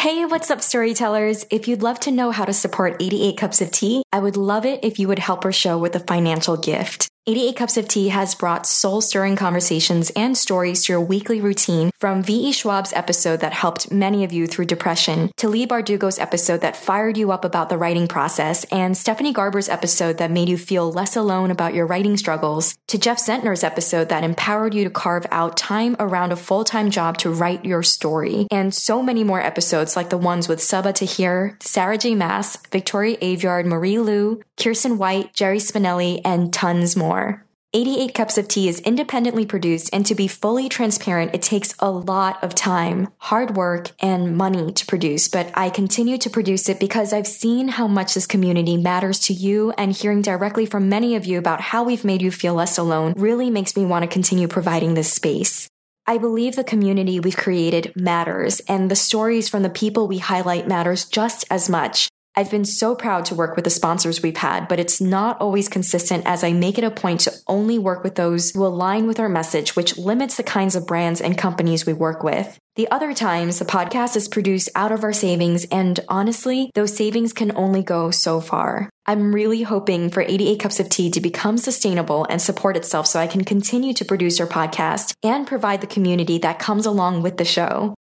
Hey, what's up, storytellers? If you'd love to know how to support 88 Cups of Tea, I would love it if you would help our show with a financial gift. 88 Cups of Tea has brought soul stirring conversations and stories to your weekly routine from V.E. Schwab's episode that helped many of you through depression, to Leigh Bardugo's episode that fired you up about the writing process, and Stephanie Garber's episode that made you feel less alone about your writing struggles, to Jeff Zentner's episode that empowered you to carve out time around a full time job to write your story, and so many more episodes like the ones with Sabaa Tahir, Sarah J. Maas, Victoria Aveyard, Marie Lu, Kiersten White, Jerry Spinelli, and tons more. 88 Cups of Tea is independently produced, and to be fully transparent, it takes a lot of time, hard work, and money to produce. But I continue to produce it because I've seen how much this community matters to you, and hearing directly from many of you about how we've made you feel less alone really makes me want to continue providing this space. I believe the community we've created matters, and the stories from the people we highlight matters just as much. I've been so proud to work with the sponsors we've had, but it's not always consistent as I make it a point to only work with those who align with our message, which limits the kinds of brands and companies we work with. The other times, the podcast is produced out of our savings, and honestly, those savings can only go so far. I'm really hoping for 88 Cups of Tea to become sustainable and support itself so I can continue to produce our podcast and provide the community that comes along with the show.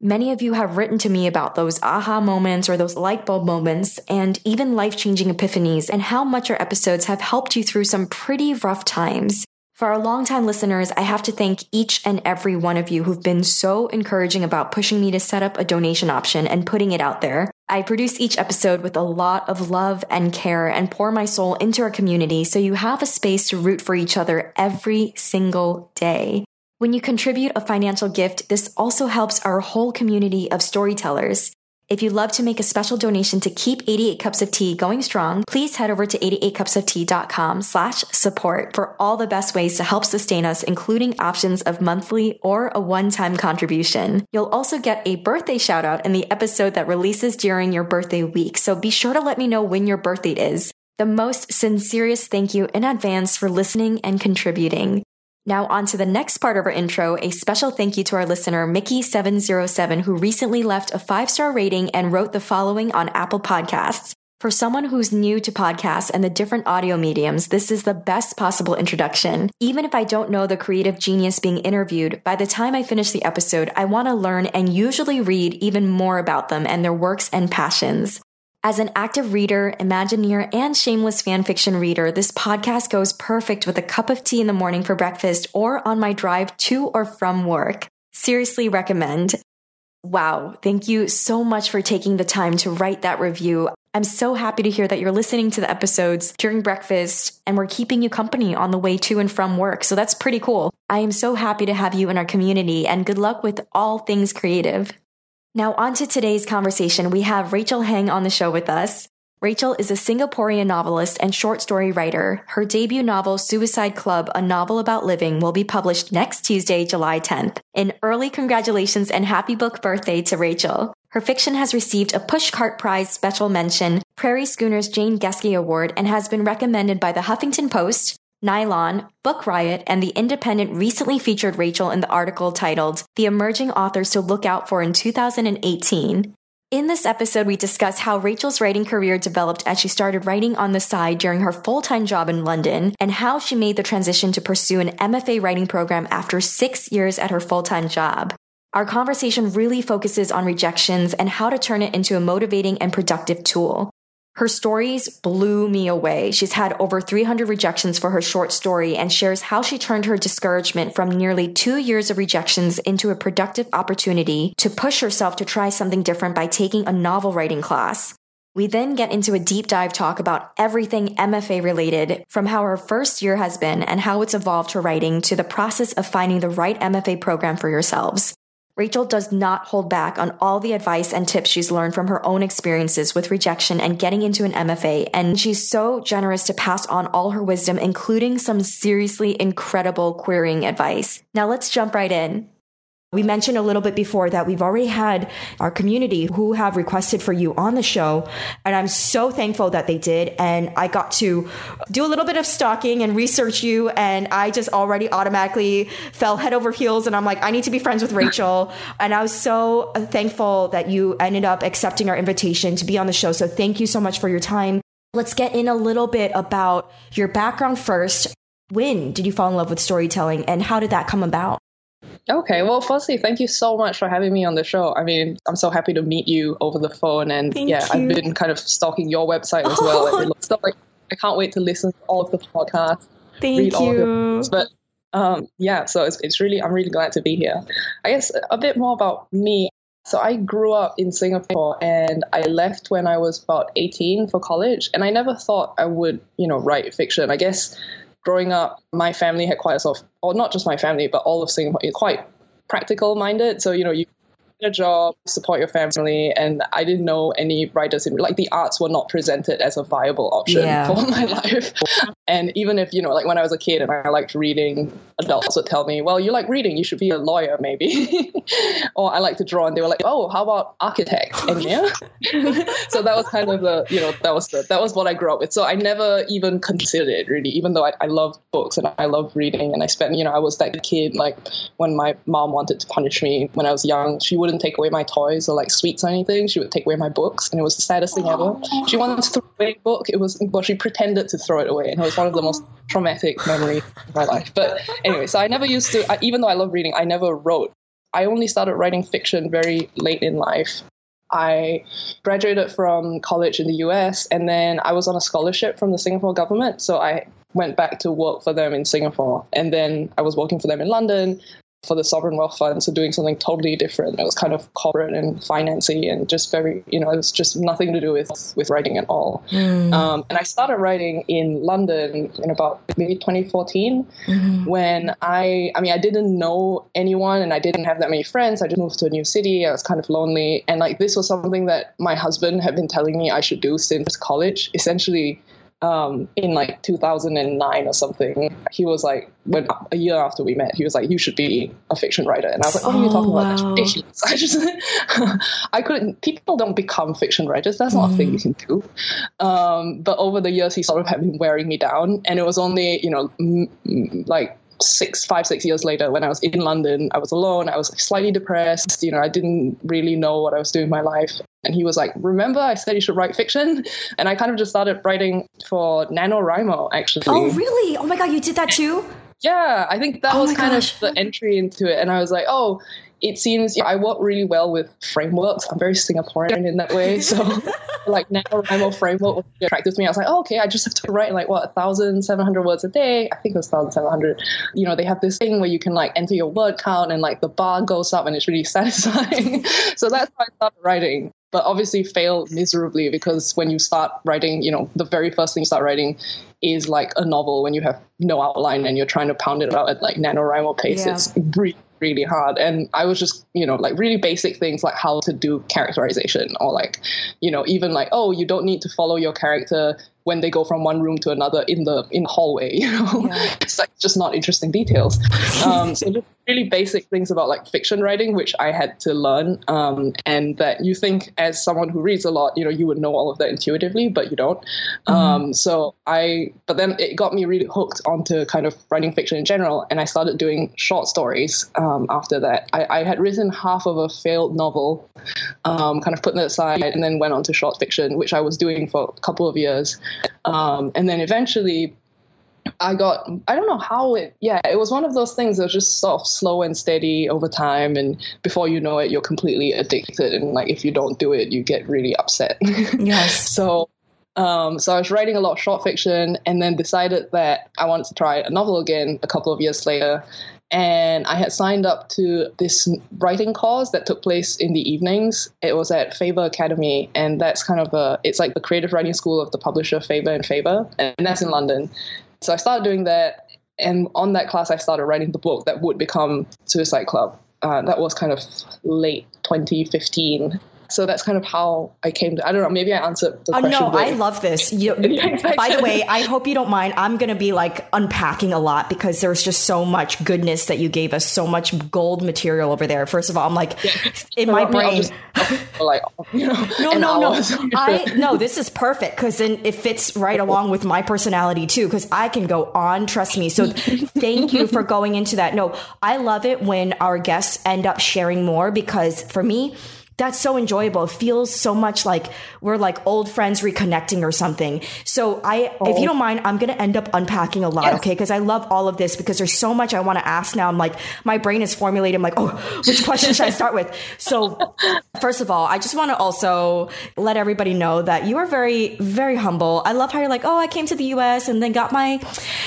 Many of you have written to me about those aha moments or those light bulb moments and even life changing epiphanies and how much our episodes have helped you through some pretty rough times. For our longtime listeners, I have to thank each and every one of you who've been so encouraging about pushing me to set up a donation option and putting it out there. I produce each episode with a lot of love and care and pour my soul into our community so you have a space to root for each other every single day. When you contribute a financial gift, this also helps our whole community of storytellers. If you'd love to make a special donation to keep 88 Cups of Tea going strong, please head over to 88cupsoftea.com slash support for all the best ways to help sustain us, including options of monthly or a one-time contribution. You'll also get a birthday shout out in the episode that releases during your birthday week. So be sure to let me know when your birthday is. The most sincerest thank you in advance for listening and contributing. Now, on to the next part of our intro. A special thank you to our listener, Mickey707, who recently left a five star rating and wrote the following on Apple Podcasts. For someone who's new to podcasts and the different audio mediums, this is the best possible introduction. Even if I don't know the creative genius being interviewed, by the time I finish the episode, I want to learn and usually read even more about them and their works and passions. As an active reader, Imagineer, and shameless fanfiction reader, this podcast goes perfect with a cup of tea in the morning for breakfast or on my drive to or from work. Seriously recommend. Wow, thank you so much for taking the time to write that review. I'm so happy to hear that you're listening to the episodes during breakfast and we're keeping you company on the way to and from work. So that's pretty cool. I am so happy to have you in our community and good luck with all things creative. Now, on to today's conversation. We have Rachel Heng on the show with us. Rachel is a Singaporean novelist and short story writer. Her debut novel, Suicide Club, a novel about living, will be published next Tuesday, July 10th. An early congratulations and happy book birthday to Rachel. Her fiction has received a Pushcart Prize special mention, Prairie Schooner's Jane Geske Award, and has been recommended by the Huffington Post, Nylon, Book Riot, and The Independent recently featured Rachel in the article titled The Emerging Authors to Look Out for in 2018. In this episode, we discuss how Rachel's writing career developed as she started writing on the side during her full time job in London, and how she made the transition to pursue an MFA writing program after six years at her full time job. Our conversation really focuses on rejections and how to turn it into a motivating and productive tool. Her stories blew me away. She's had over 300 rejections for her short story and shares how she turned her discouragement from nearly two years of rejections into a productive opportunity to push herself to try something different by taking a novel writing class. We then get into a deep dive talk about everything MFA related, from how her first year has been and how it's evolved her writing to the process of finding the right MFA program for yourselves. Rachel does not hold back on all the advice and tips she's learned from her own experiences with rejection and getting into an MFA, and she's so generous to pass on all her wisdom, including some seriously incredible querying advice. Now let's jump right in. We mentioned a little bit before that we've already had our community who have requested for you on the show. And I'm so thankful that they did. And I got to do a little bit of stalking and research you. And I just already automatically fell head over heels. And I'm like, I need to be friends with Rachel. and I was so thankful that you ended up accepting our invitation to be on the show. So thank you so much for your time. Let's get in a little bit about your background first. When did you fall in love with storytelling and how did that come about? Okay, well, firstly, thank you so much for having me on the show. I mean, I'm so happy to meet you over the phone, and thank yeah, you. I've been kind of stalking your website as well. Oh. Stuff like I can't wait to listen to all of the podcasts. Thank read you. All of your but um, yeah, so it's it's really I'm really glad to be here. I guess a bit more about me. So I grew up in Singapore, and I left when I was about 18 for college, and I never thought I would, you know, write fiction. I guess growing up, my family had quite a sort of, or not just my family, but all of Singapore, quite practical minded. So, you know, you a job, support your family, and I didn't know any writers in like the arts were not presented as a viable option yeah. for my life. and even if you know, like when I was a kid and I liked reading, adults would tell me, "Well, you like reading, you should be a lawyer, maybe." or I like to draw, and they were like, "Oh, how about architect, engineer?" so that was kind of the you know that was the that was what I grew up with. So I never even considered it really, even though I, I loved books and I loved reading, and I spent you know I was that kid like when my mom wanted to punish me when I was young, she would wouldn't take away my toys or like sweets or anything. She would take away my books, and it was the saddest thing ever. She wanted to throw away a book. It was well, she pretended to throw it away, and it was one of the most traumatic memories of my life. But anyway, so I never used to. I, even though I love reading, I never wrote. I only started writing fiction very late in life. I graduated from college in the US and then I was on a scholarship from the Singapore government. So I went back to work for them in Singapore. And then I was working for them in London for the sovereign wealth fund, so doing something totally different. It was kind of corporate and financy, and just very, you know, it was just nothing to do with with writing at all. Mm. Um, and I started writing in London in about maybe 2014, mm-hmm. when I, I mean, I didn't know anyone, and I didn't have that many friends. I just moved to a new city. I was kind of lonely, and like this was something that my husband had been telling me I should do since college. Essentially um, in like 2009 or something, he was like, when a year after we met, he was like, "You should be a fiction writer," and I was like, "What oh, are you talking wow. about? That's ridiculous." I just, I couldn't. People don't become fiction writers. That's not mm. a thing you can do. Um, but over the years, he sort of had been wearing me down, and it was only you know, m- m- like six, five, six years later, when I was in London, I was alone. I was slightly depressed. You know, I didn't really know what I was doing in my life. And he was like, "Remember, I said you should write fiction." And I kind of just started writing for NaNoWriMo, actually. Oh, really? Oh my god, you did that too? Yeah, I think that oh was kind gosh. of the entry into it. And I was like, "Oh." It seems yeah, I work really well with frameworks. I'm very Singaporean in that way. So, like NaNoWriMo framework was attractive to me. I was like, oh, okay, I just have to write like what, 1,700 words a day. I think it was 1,700. You know, they have this thing where you can like enter your word count and like the bar goes up and it's really satisfying. so that's how I started writing but obviously fail miserably because when you start writing, you know, the very first thing you start writing is like a novel when you have no outline and you're trying to pound it out at like NaNoWriMo pace. Yeah. It's really, really hard. And I was just, you know, like really basic things like how to do characterization or like, you know, even like, oh, you don't need to follow your character when they go from one room to another in the in the hallway. You know, yeah. it's like just not interesting details. Um, so just really basic things about like fiction writing, which I had to learn, um, and that you think as someone who reads a lot, you know, you would know all of that intuitively, but you don't. Mm-hmm. Um, so I, but then it got me really hooked onto kind of writing fiction in general, and I started doing short stories um, after that. I, I, had written half of a failed novel, um, kind of put that aside, and then went on to short fiction, which I was doing for a couple of years. Um, and then eventually I got, I don't know how it, yeah, it was one of those things that was just sort of slow and steady over time. And before you know it, you're completely addicted. And like, if you don't do it, you get really upset. Yes. so, um, so I was writing a lot of short fiction and then decided that I wanted to try a novel again a couple of years later. And I had signed up to this writing course that took place in the evenings. It was at Faber Academy, and that's kind of a it's like the creative writing school of the publisher Faber and Faber, and that's in London. So I started doing that, and on that class, I started writing the book that would become Suicide Club. Uh, that was kind of late 2015 so that's kind of how I came to. I don't know. Maybe I answered the uh, question. No, I love this. You, by the way, I hope you don't mind. I'm going to be like unpacking a lot because there's just so much goodness that you gave us, so much gold material over there. First of all, I'm like yeah. in so my brain. Just, like you know, no, no, no. I no. This is perfect because then it fits right along with my personality too. Because I can go on. Trust me. So thank you for going into that. No, I love it when our guests end up sharing more because for me that's so enjoyable. It feels so much like we're like old friends reconnecting or something. So I, oh. if you oh. don't mind, I'm going to end up unpacking a lot. Yes. Okay. Cause I love all of this because there's so much I want to ask now. I'm like, my brain is formulated. I'm like, oh, which question should I start with? So first of all, I just want to also let everybody know that you are very, very humble. I love how you're like, oh, I came to the US and then got my,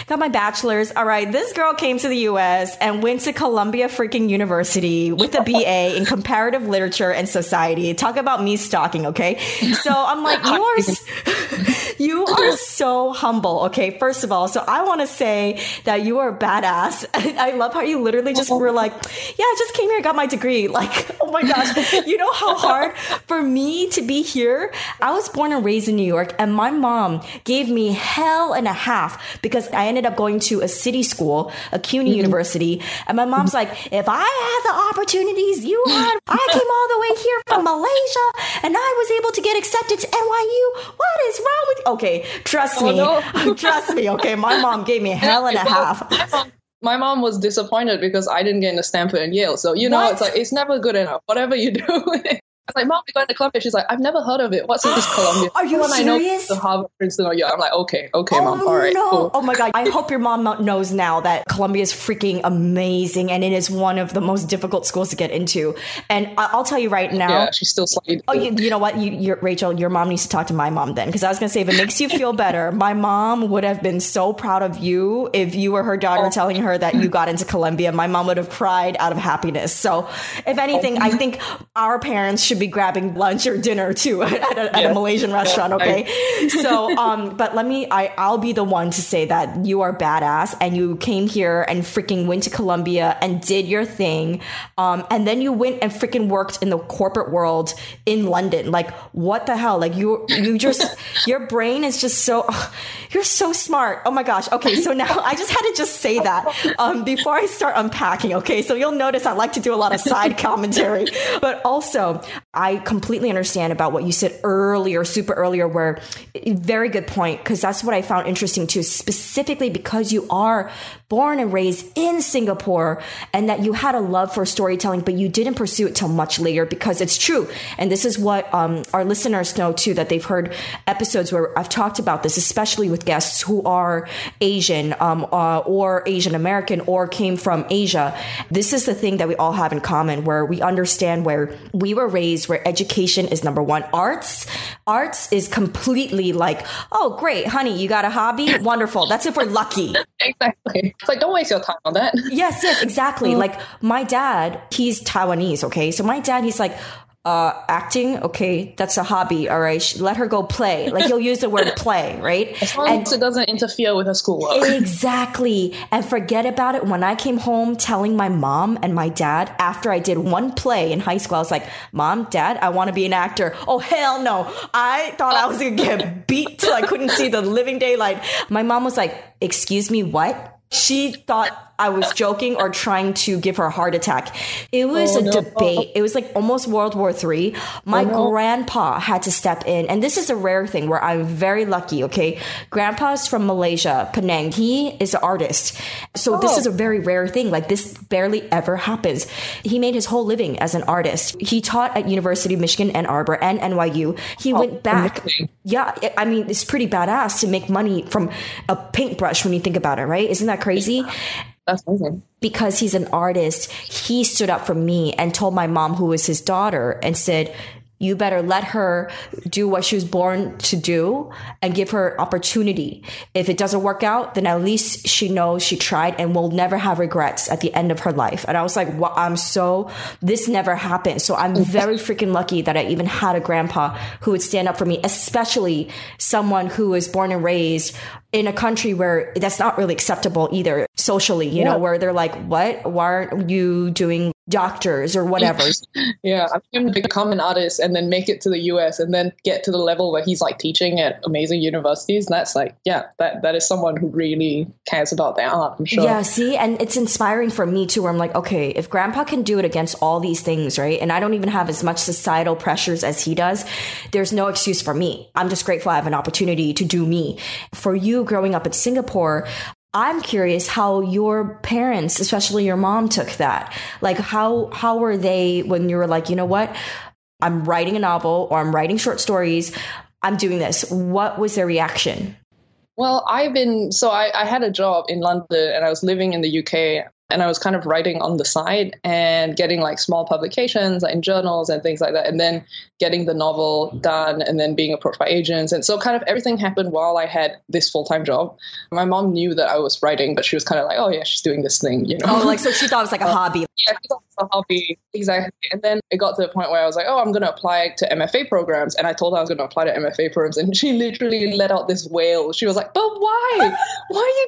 got my bachelor's. All right. This girl came to the US and went to Columbia freaking University with a BA in comparative literature and so society. Talk about me stalking, okay? So I'm like, you are, you are so humble, okay? First of all, so I want to say that you are badass. I love how you literally just were like, yeah, I just came here, got my degree. Like, oh my gosh, you know how hard for me to be here? I was born and raised in New York, and my mom gave me hell and a half because I ended up going to a city school, a CUNY mm-hmm. university, and my mom's like, if I had the opportunities you had, I came all the way here here from Malaysia and I was able to get accepted to NYU. What is wrong with you? Okay, trust oh, me. No. trust me. Okay, my mom gave me a hell and a half. My mom was disappointed because I didn't get into Stanford and Yale. So, you know, what? it's like, it's never good enough. Whatever you do, was like, Mom, we're going to Columbia. She's like, I've never heard of it. What's this Columbia? Are you when serious? I know the Harvard, Princeton, or yeah. I'm like, okay, okay, oh, Mom. All right. No. Cool. Oh my God. I hope your mom knows now that Columbia is freaking amazing and it is one of the most difficult schools to get into. And I'll tell you right now. Yeah, she's still slightly. Oh, you, you know what? You, Rachel, your mom needs to talk to my mom then. Because I was going to say, if it makes you feel better, my mom would have been so proud of you if you were her daughter oh. telling her that you got into Columbia. My mom would have cried out of happiness. So, if anything, oh. I think our parents should be grabbing lunch or dinner too at a, at a Malaysian restaurant. Okay. so, um, but let me, I, I'll be the one to say that you are badass and you came here and freaking went to Columbia and did your thing. Um, and then you went and freaking worked in the corporate world in London. Like, what the hell? Like you, you just, your brain is just so, oh, you're so smart. Oh my gosh. Okay. So now I just had to just say that, um, before I start unpacking. Okay. So you'll notice I like to do a lot of side commentary, but also I completely understand about what you said earlier, super earlier, where eh, very good point, because that's what I found interesting too, specifically because you are born and raised in Singapore and that you had a love for storytelling, but you didn't pursue it till much later because it's true. And this is what um, our listeners know too, that they've heard episodes where I've talked about this, especially with guests who are Asian um, uh, or Asian American or came from Asia. This is the thing that we all have in common where we understand where we were raised, where education is number one. Arts, arts is completely like, oh, great, honey, you got a hobby? Wonderful. That's if we're lucky. Exactly. It's like, don't waste your time on that. Yes, yes, exactly. Mm. Like my dad, he's Taiwanese, okay? So my dad, he's like, uh, acting, okay, that's a hobby. All right, let her go play. Like he'll use the word play, right? As long and, as it doesn't interfere with her schoolwork. Exactly. And forget about it. When I came home telling my mom and my dad after I did one play in high school, I was like, "Mom, Dad, I want to be an actor." Oh hell no! I thought I was gonna get beat till I couldn't see the living daylight. My mom was like, "Excuse me, what?" She thought I was joking or trying to give her a heart attack. It was oh, a no. debate. It was like almost World War Three. My oh, no. grandpa had to step in, and this is a rare thing where I'm very lucky. Okay, grandpa's from Malaysia, Penang. He is an artist, so oh. this is a very rare thing. Like this barely ever happens. He made his whole living as an artist. He taught at University of Michigan, Ann Arbor, and NYU. He oh, went back. Yeah, I mean it's pretty badass to make money from a paintbrush when you think about it, right? Isn't that crazy? That's amazing. Because he's an artist, he stood up for me and told my mom, who was his daughter, and said, you better let her do what she was born to do and give her opportunity. If it doesn't work out, then at least she knows she tried and will never have regrets at the end of her life. And I was like, I'm so, this never happened. So I'm very freaking lucky that I even had a grandpa who would stand up for me, especially someone who was born and raised in a country where that's not really acceptable either socially, you yeah. know, where they're like, what? Why aren't you doing doctors or whatever? yeah. I'm going to become an artist and then make it to the US and then get to the level where he's like teaching at amazing universities. And that's like, yeah, that, that is someone who really cares about their art, I'm sure. Yeah, see, and it's inspiring for me too, where I'm like, okay, if grandpa can do it against all these things, right? And I don't even have as much societal pressures as he does, there's no excuse for me. I'm just grateful I have an opportunity to do me. For you, growing up in Singapore, I'm curious how your parents, especially your mom, took that. Like how how were they when you were like, you know what? I'm writing a novel or I'm writing short stories. I'm doing this. What was their reaction? Well, I've been so I, I had a job in London and I was living in the UK and I was kind of writing on the side and getting like small publications like in journals and things like that, and then getting the novel done and then being approached by agents. And so kind of everything happened while I had this full time job. My mom knew that I was writing, but she was kind of like, oh yeah, she's doing this thing, you know. Oh, like so she thought it was like a hobby. Yeah, she thought it was a hobby. Exactly. And then it got to the point where I was like, oh, I'm gonna apply to MFA programs. And I told her I was gonna apply to MFA programs, and she literally let out this wail. She was like, but why? Why are you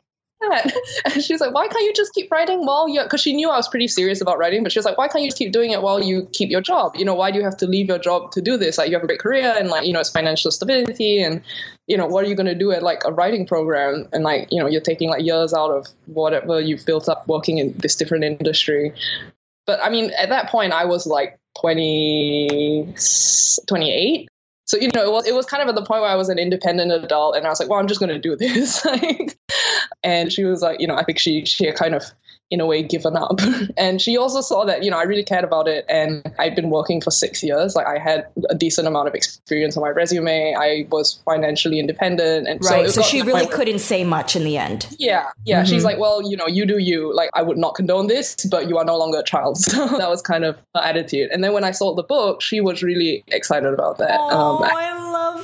that? And she's like, why can't you just keep writing while you, because she knew I was pretty serious about writing, but she was like, why can't you just keep doing it while you keep your job? You know, why do you have to leave your job to do this? Like, you have a great career and like, you know, it's financial stability and, you know, what are you going to do at like a writing program? And like, you know, you're taking like years out of whatever you've built up working in this different industry. But I mean, at that point, I was like 20, 28 so you know it was, it was kind of at the point where i was an independent adult and i was like well i'm just going to do this. And she was like you know i think she she kind of in a way given up. and she also saw that, you know, I really cared about it and I'd been working for six years. Like I had a decent amount of experience on my resume. I was financially independent. And right. So, so she really couldn't say much in the end. Yeah. Yeah. Mm-hmm. She's like, well, you know, you do you. Like I would not condone this, but you are no longer a child. So that was kind of her attitude. And then when I sold the book, she was really excited about that. Oh, um, I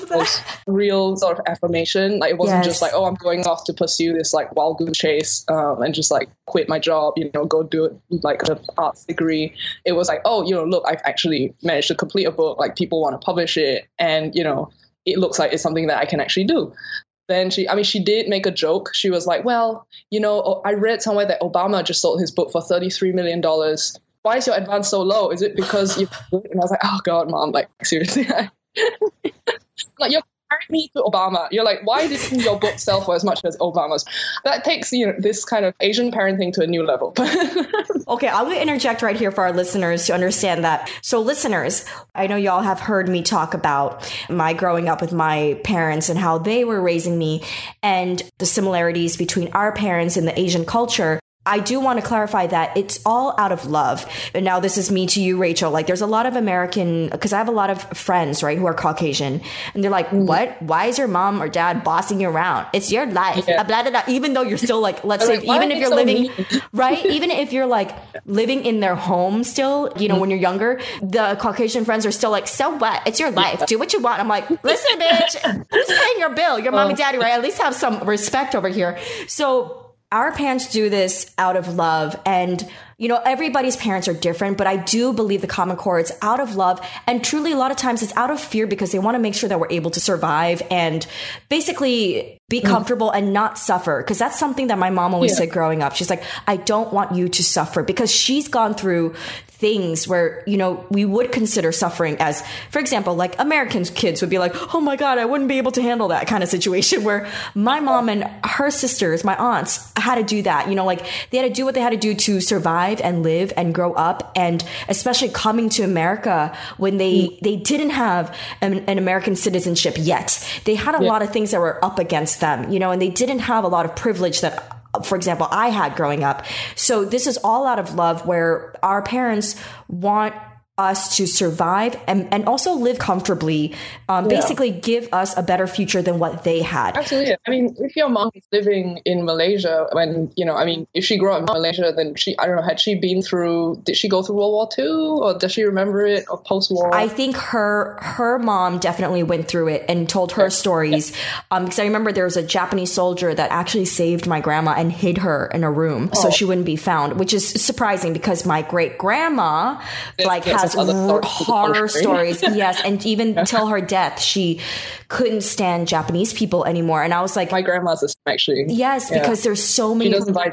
that. real sort of affirmation. Like it wasn't yes. just like, oh, I'm going off to pursue this like wild goose chase um, and just like quit my job you know, go do it like an arts degree. It was like, oh, you know, look, I've actually managed to complete a book. Like people want to publish it, and you know, it looks like it's something that I can actually do. Then she, I mean, she did make a joke. She was like, well, you know, I read somewhere that Obama just sold his book for $33 million. Why is your advance so low? Is it because you, and I was like, oh God, mom, like, seriously. like, you're me to Obama. You're like, why didn't your book sell for as much as Obama's? That takes you know this kind of Asian parenting to a new level. okay, I'm to interject right here for our listeners to understand that. So, listeners, I know y'all have heard me talk about my growing up with my parents and how they were raising me, and the similarities between our parents and the Asian culture. I do want to clarify that it's all out of love. And now this is me to you, Rachel. Like there's a lot of American, because I have a lot of friends, right, who are Caucasian. And they're like, what? Why is your mom or dad bossing you around? It's your life. Yeah. Blah, blah, blah. Even though you're still like, let's say, like, even if you're so living, right? Even if you're like living in their home still, you know, mm-hmm. when you're younger, the Caucasian friends are still like, so what? It's your life. Do what you want. I'm like, listen, bitch, who's paying your bill? Your mom and daddy, right? At least have some respect over here. So our parents do this out of love and you know everybody's parents are different but i do believe the common core it's out of love and truly a lot of times it's out of fear because they want to make sure that we're able to survive and basically be mm. comfortable and not suffer because that's something that my mom always yeah. said growing up she's like i don't want you to suffer because she's gone through things where, you know, we would consider suffering as, for example, like American kids would be like, oh my God, I wouldn't be able to handle that kind of situation where my mom and her sisters, my aunts, had to do that. You know, like they had to do what they had to do to survive and live and grow up. And especially coming to America when they, mm. they didn't have an, an, American citizenship yet. They had a yeah. lot of things that were up against them, you know, and they didn't have a lot of privilege that for example, I had growing up. So this is all out of love where our parents want us to survive and, and also live comfortably. Um, yeah. Basically, give us a better future than what they had. Absolutely. I mean, if your mom is living in Malaysia, when you know, I mean, if she grew up in Malaysia, then she, I don't know, had she been through? Did she go through World War II, or does she remember it, or post war? I think her her mom definitely went through it and told her yeah. stories. Yeah. Um, because I remember there was a Japanese soldier that actually saved my grandma and hid her in a room oh. so she wouldn't be found, which is surprising because my great grandma like has r- horror stories. yes, and even till her death, she couldn't stand Japanese people anymore. And I was like, my grandma's the same actually. Yes, yeah. because there's so many. She doesn't buy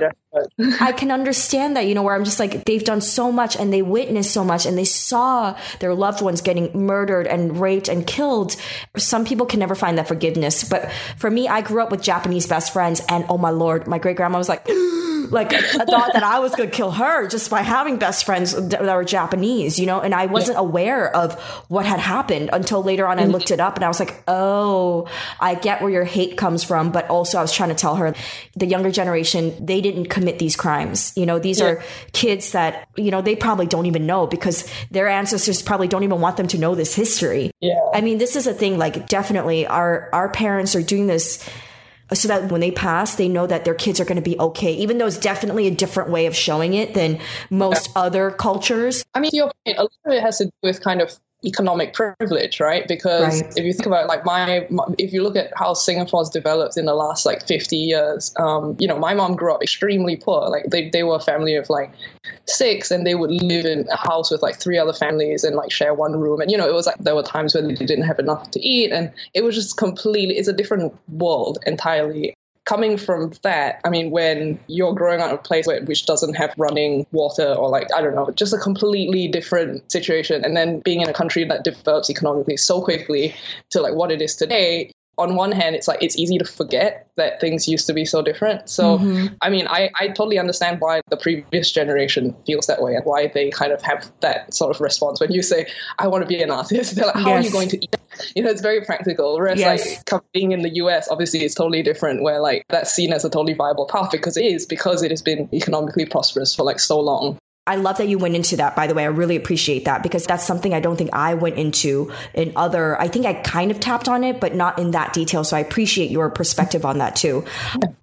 I can understand that, you know, where I'm just like, they've done so much and they witnessed so much and they saw their loved ones getting murdered and raped and killed. Some people can never find that forgiveness. But for me, I grew up with Japanese best friends and oh my lord, my great grandma was like, like I thought that I was going to kill her just by having best friends that were Japanese, you know, and I wasn't yeah. aware of what had happened until later on I mm-hmm. looked it up and I was like, oh, I get where your hate comes from. But also I was trying to tell her the younger generation, they didn't commit these crimes. You know, these yeah. are kids that, you know, they probably don't even know because their ancestors probably don't even want them to know this history. Yeah. I mean, this is a thing like definitely our, our parents are doing this so that when they pass, they know that their kids are going to be okay, even though it's definitely a different way of showing it than most yeah. other cultures. I mean, your point, a lot of it has to do with kind of economic privilege, right? Because right. if you think about like my, if you look at how Singapore's developed in the last like 50 years, um, you know, my mom grew up extremely poor. Like they, they were a family of like six and they would live in a house with like three other families and like share one room. And, you know, it was like there were times when they didn't have enough to eat and it was just completely, it's a different world entirely coming from that, I mean, when you're growing up in a place where, which doesn't have running water or like, I don't know, just a completely different situation. And then being in a country that develops economically so quickly to like what it is today, on one hand, it's like it's easy to forget that things used to be so different. So, mm-hmm. I mean, I, I totally understand why the previous generation feels that way and why they kind of have that sort of response when you say, I want to be an artist. They're like, how yes. are you going to eat? You know, it's very practical. Whereas, yes. like, being in the US, obviously, it's totally different, where, like, that's seen as a totally viable path because it is, because it has been economically prosperous for, like, so long. I love that you went into that, by the way. I really appreciate that because that's something I don't think I went into in other, I think I kind of tapped on it, but not in that detail. So I appreciate your perspective on that too.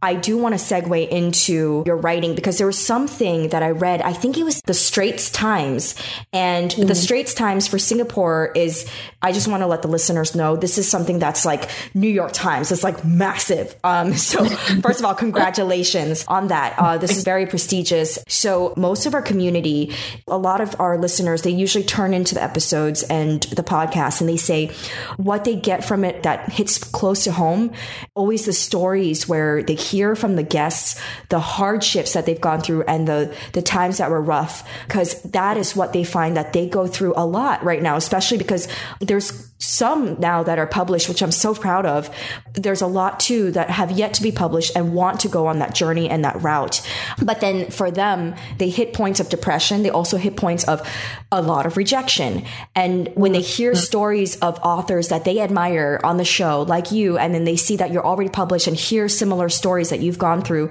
I do want to segue into your writing because there was something that I read. I think it was the Straits Times and mm-hmm. the Straits Times for Singapore is, I just want to let the listeners know this is something that's like New York Times. It's like massive. Um, so first of all, congratulations on that. Uh, this is very prestigious. So most of our community community, a lot of our listeners, they usually turn into the episodes and the podcast and they say what they get from it that hits close to home. Always the stories where they hear from the guests the hardships that they've gone through and the, the times that were rough, because that is what they find that they go through a lot right now, especially because there's some now that are published, which I'm so proud of. There's a lot too that have yet to be published and want to go on that journey and that route. But then for them, they hit points of depression. They also hit points of a lot of rejection. And when they hear mm-hmm. stories of authors that they admire on the show, like you, and then they see that you're already published and hear similar stories that you've gone through,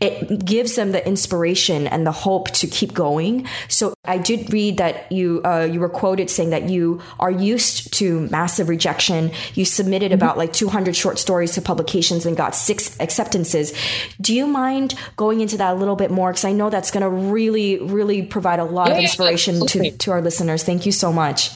it gives them the inspiration and the hope to keep going. So I did read that you uh, you were quoted saying that you are used to massive rejection. You submitted mm-hmm. about like 200 short stories to publications and got six acceptances. Do you mind going into that a little bit more? Because I know that's going to really, really provide a lot yeah, of inspiration to, to our listeners. Thank you so much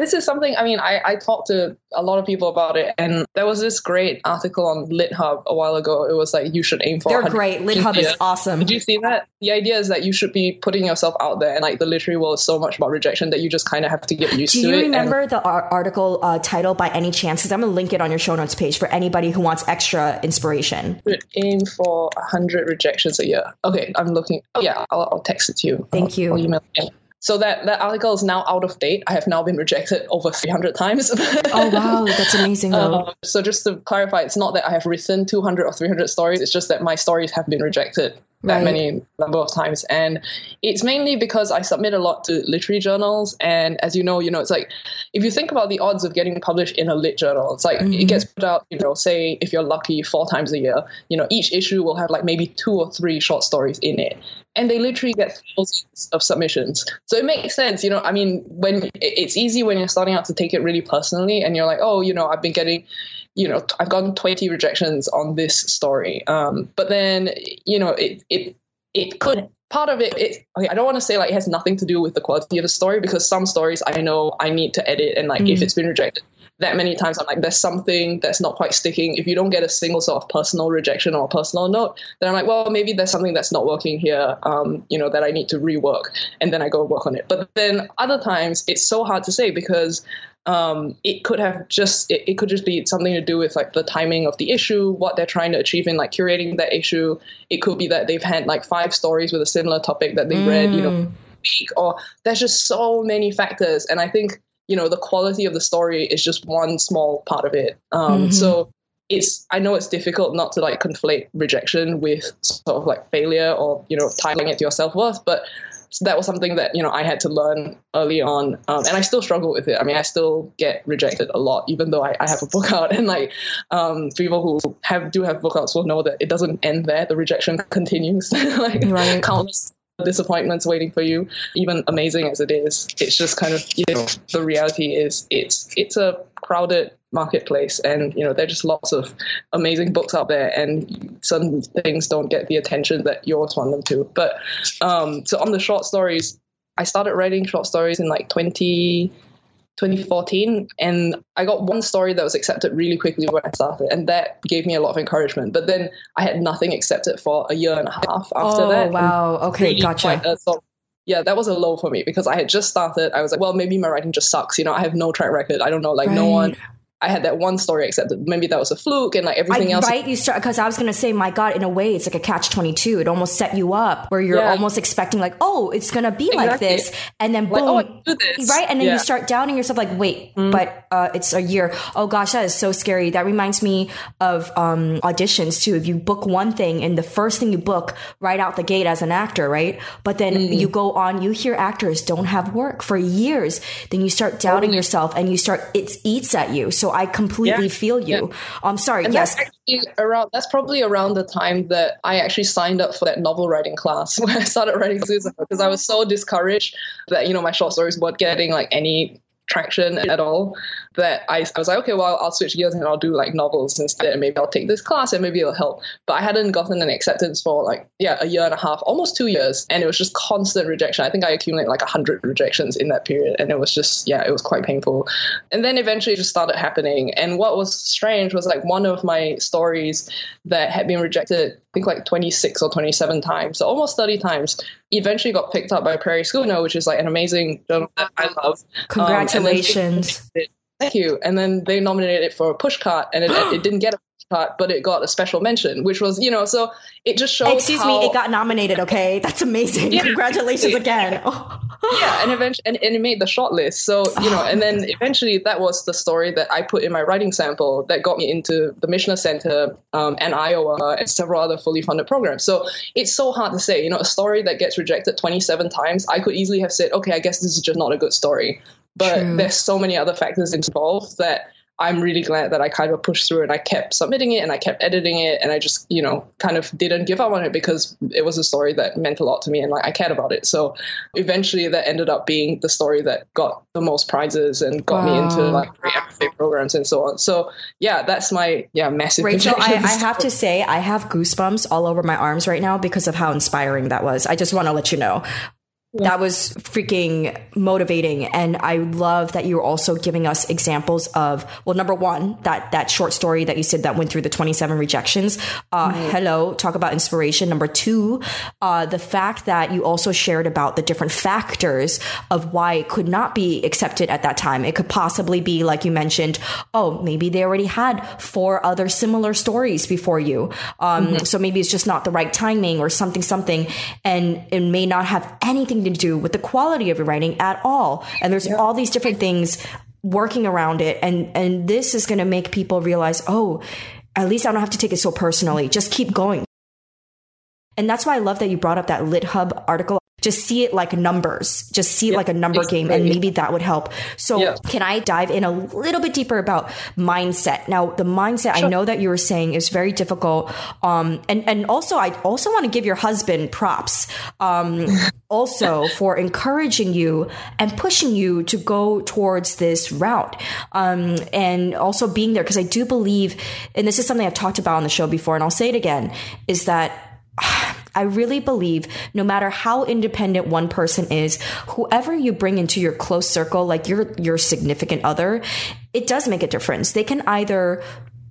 this is something i mean I, I talked to a lot of people about it and there was this great article on lithub a while ago. It was like you should aim for they're great. Lithub is awesome. Did you see that? The idea is that you should be putting yourself out there and like the literary world is so much about rejection that you just kind of have to get used to it do you remember and- the article uh, title by any chance? Because i'm gonna link it on your show notes page for anybody who wants extra inspiration. Aim for 100 rejections a year. Okay i'm looking oh yeah i'll, I'll text it to you. Thank I'll, you. I'll email it. So that, that article is now out of date. I have now been rejected over 300 times. oh, wow. That's amazing. Um, so just to clarify, it's not that I have written 200 or 300 stories. It's just that my stories have been rejected that right. many number of times. And it's mainly because I submit a lot to literary journals. And as you know, you know, it's like if you think about the odds of getting published in a lit journal, it's like mm-hmm. it gets put out, you know, say if you're lucky four times a year, you know, each issue will have like maybe two or three short stories in it. And they literally get thousands of submissions. So it makes sense, you know. I mean, when it's easy when you're starting out to take it really personally and you're like, oh, you know, I've been getting you know, I've gotten 20 rejections on this story. Um, but then, you know, it, it, it could, part of it, it okay, I don't want to say like it has nothing to do with the quality of the story because some stories I know I need to edit and like mm. if it's been rejected that many times, I'm like, there's something that's not quite sticking. If you don't get a single sort of personal rejection or personal note, then I'm like, well, maybe there's something that's not working here, um, you know, that I need to rework. And then I go work on it. But then other times it's so hard to say because um, it could have just it, it, could just be something to do with like the timing of the issue, what they're trying to achieve in like curating that issue. It could be that they've had like five stories with a similar topic that they mm. read, you know, mm. week, or there's just so many factors. And I think you know the quality of the story is just one small part of it. Um, mm-hmm. So it's I know it's difficult not to like conflate rejection with sort of like failure or you know tying it to your self worth, but so that was something that you know I had to learn early on, um, and I still struggle with it. I mean, I still get rejected a lot, even though I, I have a book out. And like um, people who have do have book outs will know that it doesn't end there. The rejection continues, like right. countless disappointments waiting for you even amazing as it is it's just kind of you know the reality is it's it's a crowded marketplace and you know there're just lots of amazing books out there and some things don't get the attention that yours want them to. But um so on the short stories i started writing short stories in like 20 2014 and i got one story that was accepted really quickly when i started and that gave me a lot of encouragement but then i had nothing accepted for a year and a half after that. oh, that wow okay really gotcha yeah, that was a low for me because I had just started. I was like, well, maybe my writing just sucks. You know, I have no track record. I don't know, like right. no one I had that one story accepted. Maybe that was a fluke and like everything I, else. Right. You start, because I was going to say, my God, in a way, it's like a catch 22. It almost set you up where you're yeah. almost expecting, like, oh, it's going to be exactly. like this. And then boom. Like, oh, right. And then yeah. you start doubting yourself, like, wait, mm but uh, it's a year. Oh gosh, that is so scary. That reminds me of um, auditions too. If you book one thing and the first thing you book right out the gate as an actor, right? But then mm you go on, you hear actors don't have work for years. Then you start doubting yourself and you start, it eats at you. So I completely yeah. feel you. Yeah. I'm sorry. And yes. That's around that's probably around the time that I actually signed up for that novel writing class where I started writing Susan because I was so discouraged that you know my short stories weren't getting like any traction at all that I, I was like, okay, well, I'll switch gears and I'll do like novels instead. And maybe I'll take this class and maybe it'll help. But I hadn't gotten an acceptance for like, yeah, a year and a half, almost two years. And it was just constant rejection. I think I accumulated like 100 rejections in that period. And it was just, yeah, it was quite painful. And then eventually it just started happening. And what was strange was like one of my stories that had been rejected, I think like 26 or 27 times, so almost 30 times, eventually got picked up by Prairie Schooner, which is like an amazing journal that I love. Congratulations. Um, thank you. And then they nominated it for a pushcart, and it, it didn't get a pushcart, but it got a special mention, which was, you know, so it just shows. Excuse how, me, it got nominated. Okay, that's amazing. Yeah, Congratulations again. yeah, and eventually, and, and, it made the short list. So you know, and then eventually, that was the story that I put in my writing sample that got me into the Michener Center um, and Iowa and several other fully funded programs. So it's so hard to say. You know, a story that gets rejected 27 times, I could easily have said, okay, I guess this is just not a good story. But True. there's so many other factors involved that I'm really glad that I kind of pushed through and I kept submitting it and I kept editing it and I just, you know, kind of didn't give up on it because it was a story that meant a lot to me and like I cared about it. So eventually that ended up being the story that got the most prizes and got wow. me into like great MFA programs and so on. So yeah, that's my yeah massive. Rachel, I, I have to say I have goosebumps all over my arms right now because of how inspiring that was. I just want to let you know that was freaking motivating. And i love that you're also giving us examples of well number one that that short story that you said that went through the 27 rejections. Uh, mm-hmm. hello talk about inspiration. Number two uh, the fact that you also shared about the different factors of why it could not be accepted at that time. It could possibly be like you mentioned oh maybe they already had four other similar stories before you. Um, mm-hmm. so maybe it's just not the right timing or something something and it may not have anything to do with the quality of your writing at all. And there's yeah. all these different things working around it. And, and this is going to make people realize, oh, at least I don't have to take it so personally. Just keep going. And that's why I love that you brought up that LitHub article just see it like numbers just see it like a number game and maybe that would help. So can i dive in a little bit deeper about mindset? Now the mindset sure. i know that you were saying is very difficult um and and also i also want to give your husband props um also for encouraging you and pushing you to go towards this route um and also being there because i do believe and this is something i've talked about on the show before and i'll say it again is that I really believe no matter how independent one person is, whoever you bring into your close circle, like your your significant other, it does make a difference. They can either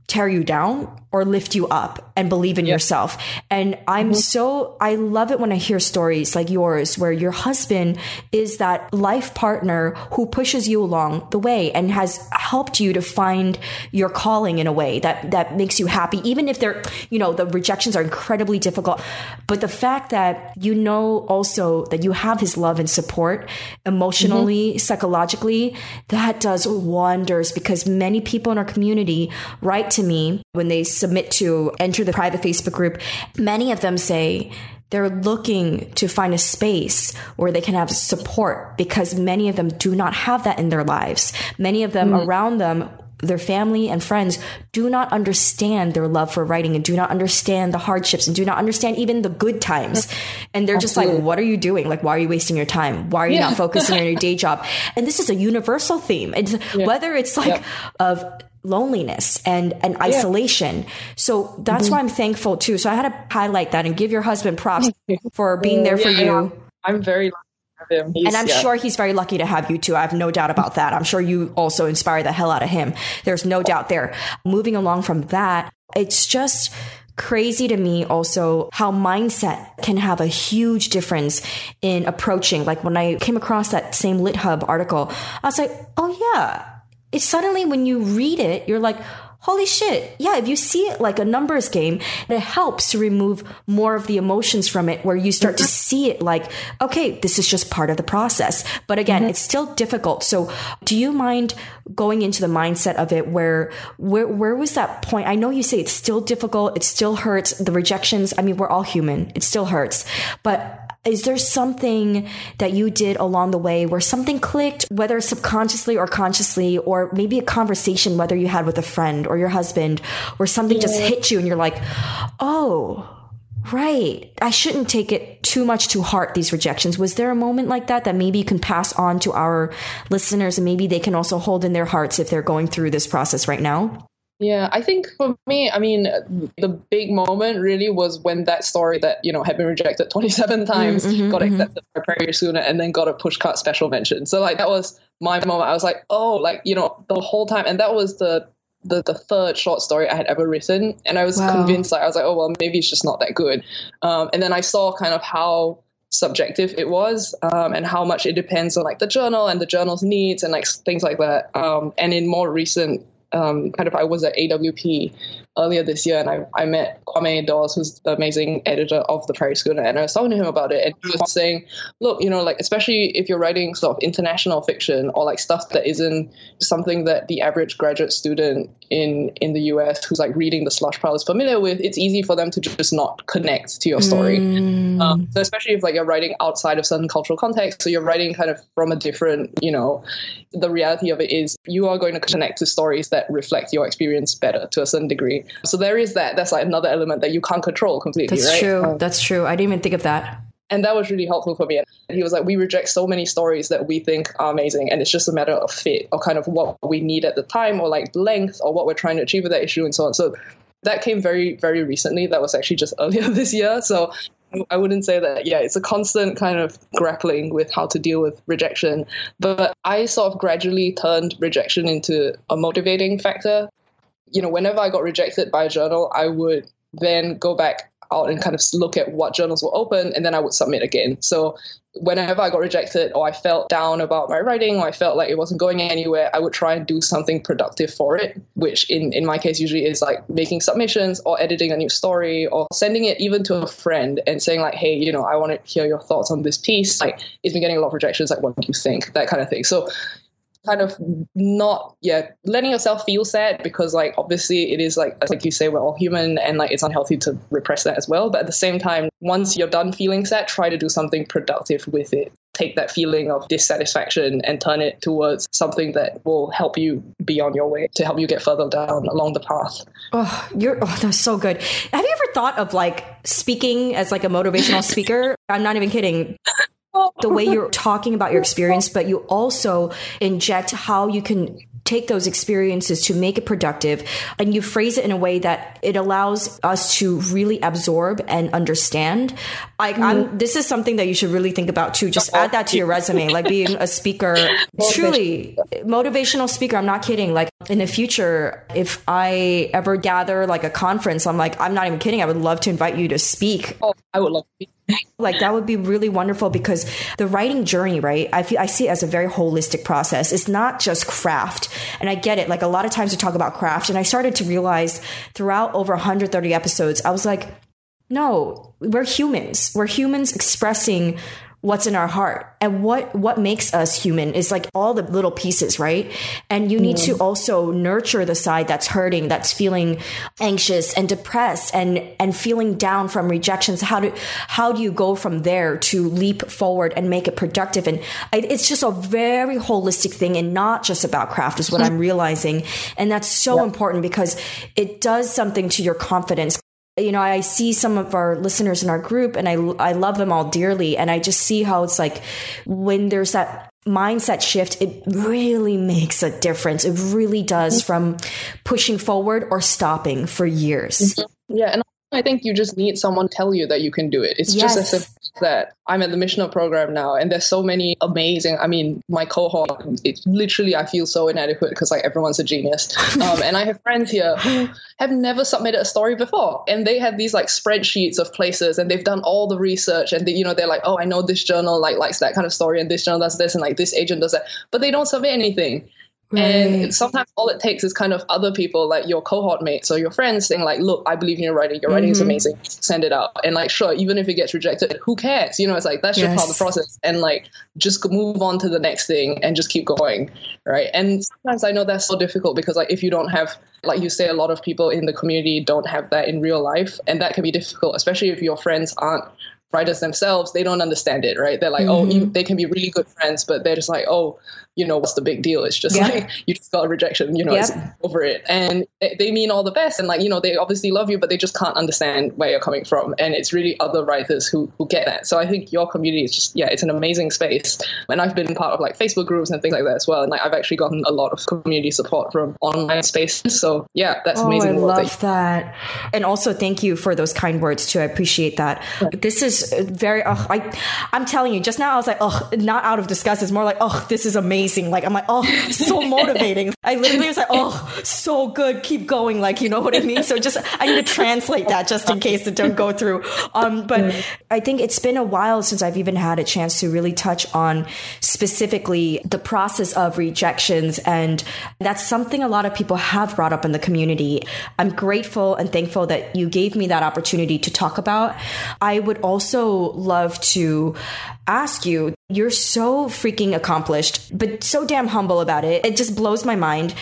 tear you down or lift you up and believe in yep. yourself. And I'm mm-hmm. so, I love it when I hear stories like yours where your husband is that life partner who pushes you along the way and has helped you to find your calling in a way that, that makes you happy, even if they're, you know, the rejections are incredibly difficult. But the fact that you know also that you have his love and support emotionally, mm-hmm. psychologically, that does wonders because many people in our community write to me when they submit to enter the private Facebook group, many of them say they're looking to find a space where they can have support because many of them do not have that in their lives. Many of them mm. around them their family and friends do not understand their love for writing and do not understand the hardships and do not understand even the good times. And they're Absolutely. just like, what are you doing? Like, why are you wasting your time? Why are you yeah. not focusing on your day job? And this is a universal theme. It's, yeah. Whether it's like yeah. of loneliness and, and isolation. Yeah. So that's mm-hmm. why I'm thankful too. So I had to highlight that and give your husband props for being there for yeah, you. I'm very lucky him. He's, and I'm sure he's very lucky to have you too. I have no doubt about that. I'm sure you also inspire the hell out of him. There's no doubt there. Moving along from that, it's just crazy to me also how mindset can have a huge difference in approaching. Like when I came across that same LitHub article, I was like, oh yeah, it's suddenly when you read it, you're like, holy shit. Yeah, if you see it like a numbers game, it helps to remove more of the emotions from it where you start mm-hmm. to see it like, okay, this is just part of the process. But again, mm-hmm. it's still difficult. So do you mind going into the mindset of it where, where, where was that point? I know you say it's still difficult. It still hurts. The rejections. I mean, we're all human. It still hurts, but is there something that you did along the way where something clicked, whether subconsciously or consciously, or maybe a conversation, whether you had with a friend or your husband, where something yeah. just hit you and you're like, oh, Right. I shouldn't take it too much to heart, these rejections. Was there a moment like that that maybe you can pass on to our listeners and maybe they can also hold in their hearts if they're going through this process right now? Yeah, I think for me, I mean, the big moment really was when that story that, you know, had been rejected 27 times mm-hmm, got mm-hmm. accepted for Prairie Schooner and then got a pushcart special mention. So, like, that was my moment. I was like, oh, like, you know, the whole time. And that was the the, the third short story I had ever written. And I was wow. convinced, like, I was like, oh, well, maybe it's just not that good. Um, and then I saw kind of how subjective it was um, and how much it depends on like the journal and the journal's needs and like things like that um, and in more recent um, kind of I was at AWP earlier this year, and I, I met Kwame Dawes, who's the amazing editor of the Prairie Schooner, and I was talking to him about it, and he was saying, look, you know, like especially if you're writing sort of international fiction or like stuff that isn't something that the average graduate student in in the US who's like reading the slush pile is familiar with, it's easy for them to just not connect to your story. Mm. Um, so especially if like you're writing outside of certain cultural context, so you're writing kind of from a different, you know, the reality of it is you are going to connect to stories that reflect your experience better to a certain degree. So there is that. That's like another element that you can't control completely. That's right? true. Um, That's true. I didn't even think of that. And that was really helpful for me. And he was like, we reject so many stories that we think are amazing, and it's just a matter of fit or kind of what we need at the time, or like length, or what we're trying to achieve with that issue, and so on. So that came very, very recently. That was actually just earlier this year. So I wouldn't say that, yeah, it's a constant kind of grappling with how to deal with rejection. But I sort of gradually turned rejection into a motivating factor you know, whenever I got rejected by a journal, I would then go back out and kind of look at what journals were open and then I would submit again. So whenever I got rejected or I felt down about my writing or I felt like it wasn't going anywhere, I would try and do something productive for it, which in, in my case usually is like making submissions or editing a new story or sending it even to a friend and saying like, hey, you know, I want to hear your thoughts on this piece. Like it's been getting a lot of rejections. Like, what do you think? That kind of thing. So kind of not yeah letting yourself feel sad because like obviously it is like like you say we're all human and like it's unhealthy to repress that as well. But at the same time once you're done feeling sad try to do something productive with it. Take that feeling of dissatisfaction and turn it towards something that will help you be on your way to help you get further down along the path. Oh you're oh that's so good. Have you ever thought of like speaking as like a motivational speaker? I'm not even kidding the way you're talking about your experience, but you also inject how you can take those experiences to make it productive. And you phrase it in a way that it allows us to really absorb and understand. Like mm-hmm. i'm this is something that you should really think about too. Just add that to your resume like being a speaker. Truly motivational speaker i'm not kidding. Like in the future if i ever gather like a conference i'm like i'm not even kidding. I would love to invite you to speak. Oh i would love to like that would be really wonderful because the writing journey, right? I feel I see it as a very holistic process. It's not just craft. And I get it. Like a lot of times we talk about craft and I started to realize throughout over 130 episodes, I was like, no, we're humans. We're humans expressing what's in our heart. And what what makes us human is like all the little pieces right? And you need to mm-hmm. also nurture the side that's hurting that's feeling anxious and depressed and and feeling down from rejections. How do how do you go from there to leap forward and make it productive? And it's just a very holistic thing and not just about craft is what hmm. i'm realizing. And that's so yeah. important because it does something to your confidence you know, I see some of our listeners in our group and I, I love them all dearly. And I just see how it's like when there's that mindset shift, it really makes a difference. It really does from pushing forward or stopping for years. Mm-hmm. Yeah. And I think you just need someone tell you that you can do it. It's yes. just as if that I'm at the Michener program now, and there's so many amazing. I mean, my cohort, it literally I feel so inadequate because like everyone's a genius, um, and I have friends here who have never submitted a story before, and they have these like spreadsheets of places, and they've done all the research, and they, you know they're like, oh, I know this journal like likes that kind of story, and this journal does this, and like this agent does that, but they don't submit anything. Right. And sometimes all it takes is kind of other people, like your cohort mates or your friends, saying like, "Look, I believe in your writing. Your writing mm-hmm. is amazing. Send it out." And like, sure, even if it gets rejected, who cares? You know, it's like that's yes. just part of the process. And like, just move on to the next thing and just keep going, right? And sometimes I know that's so difficult because like if you don't have, like you say, a lot of people in the community don't have that in real life, and that can be difficult, especially if your friends aren't writers themselves, they don't understand it, right? They're like, oh, mm-hmm. oh, you, they can be really good friends, but they're just like, oh, you know, what's the big deal? It's just yeah. like you just got a rejection, you know, yeah. it's over it. And they mean all the best, and like you know, they obviously love you, but they just can't understand where you're coming from. And it's really other writers who who get that. So I think your community is just yeah, it's an amazing space. And I've been part of like Facebook groups and things like that as well. And like I've actually gotten a lot of community support from online spaces. So yeah, that's oh, amazing. I love that. And also thank you for those kind words too. I appreciate that. Yeah. This is very. Oh, I I'm telling you, just now I was like, oh, not out of disgust. It's more like, oh, this is amazing amazing. Like I'm like, oh, so motivating. I literally was like, oh, so good. Keep going. Like, you know what I mean? So just I need to translate that just in case it don't go through. Um, but I think it's been a while since I've even had a chance to really touch on specifically the process of rejections. And that's something a lot of people have brought up in the community. I'm grateful and thankful that you gave me that opportunity to talk about. I would also love to ask you, you're so freaking accomplished, but so damn humble about it. It just blows my mind.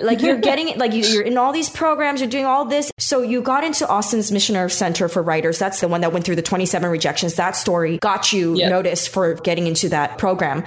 Like you're getting like you're in all these programs, you're doing all this. So you got into Austin's Michener Center for Writers. That's the one that went through the 27 rejections. That story got you yep. noticed for getting into that program.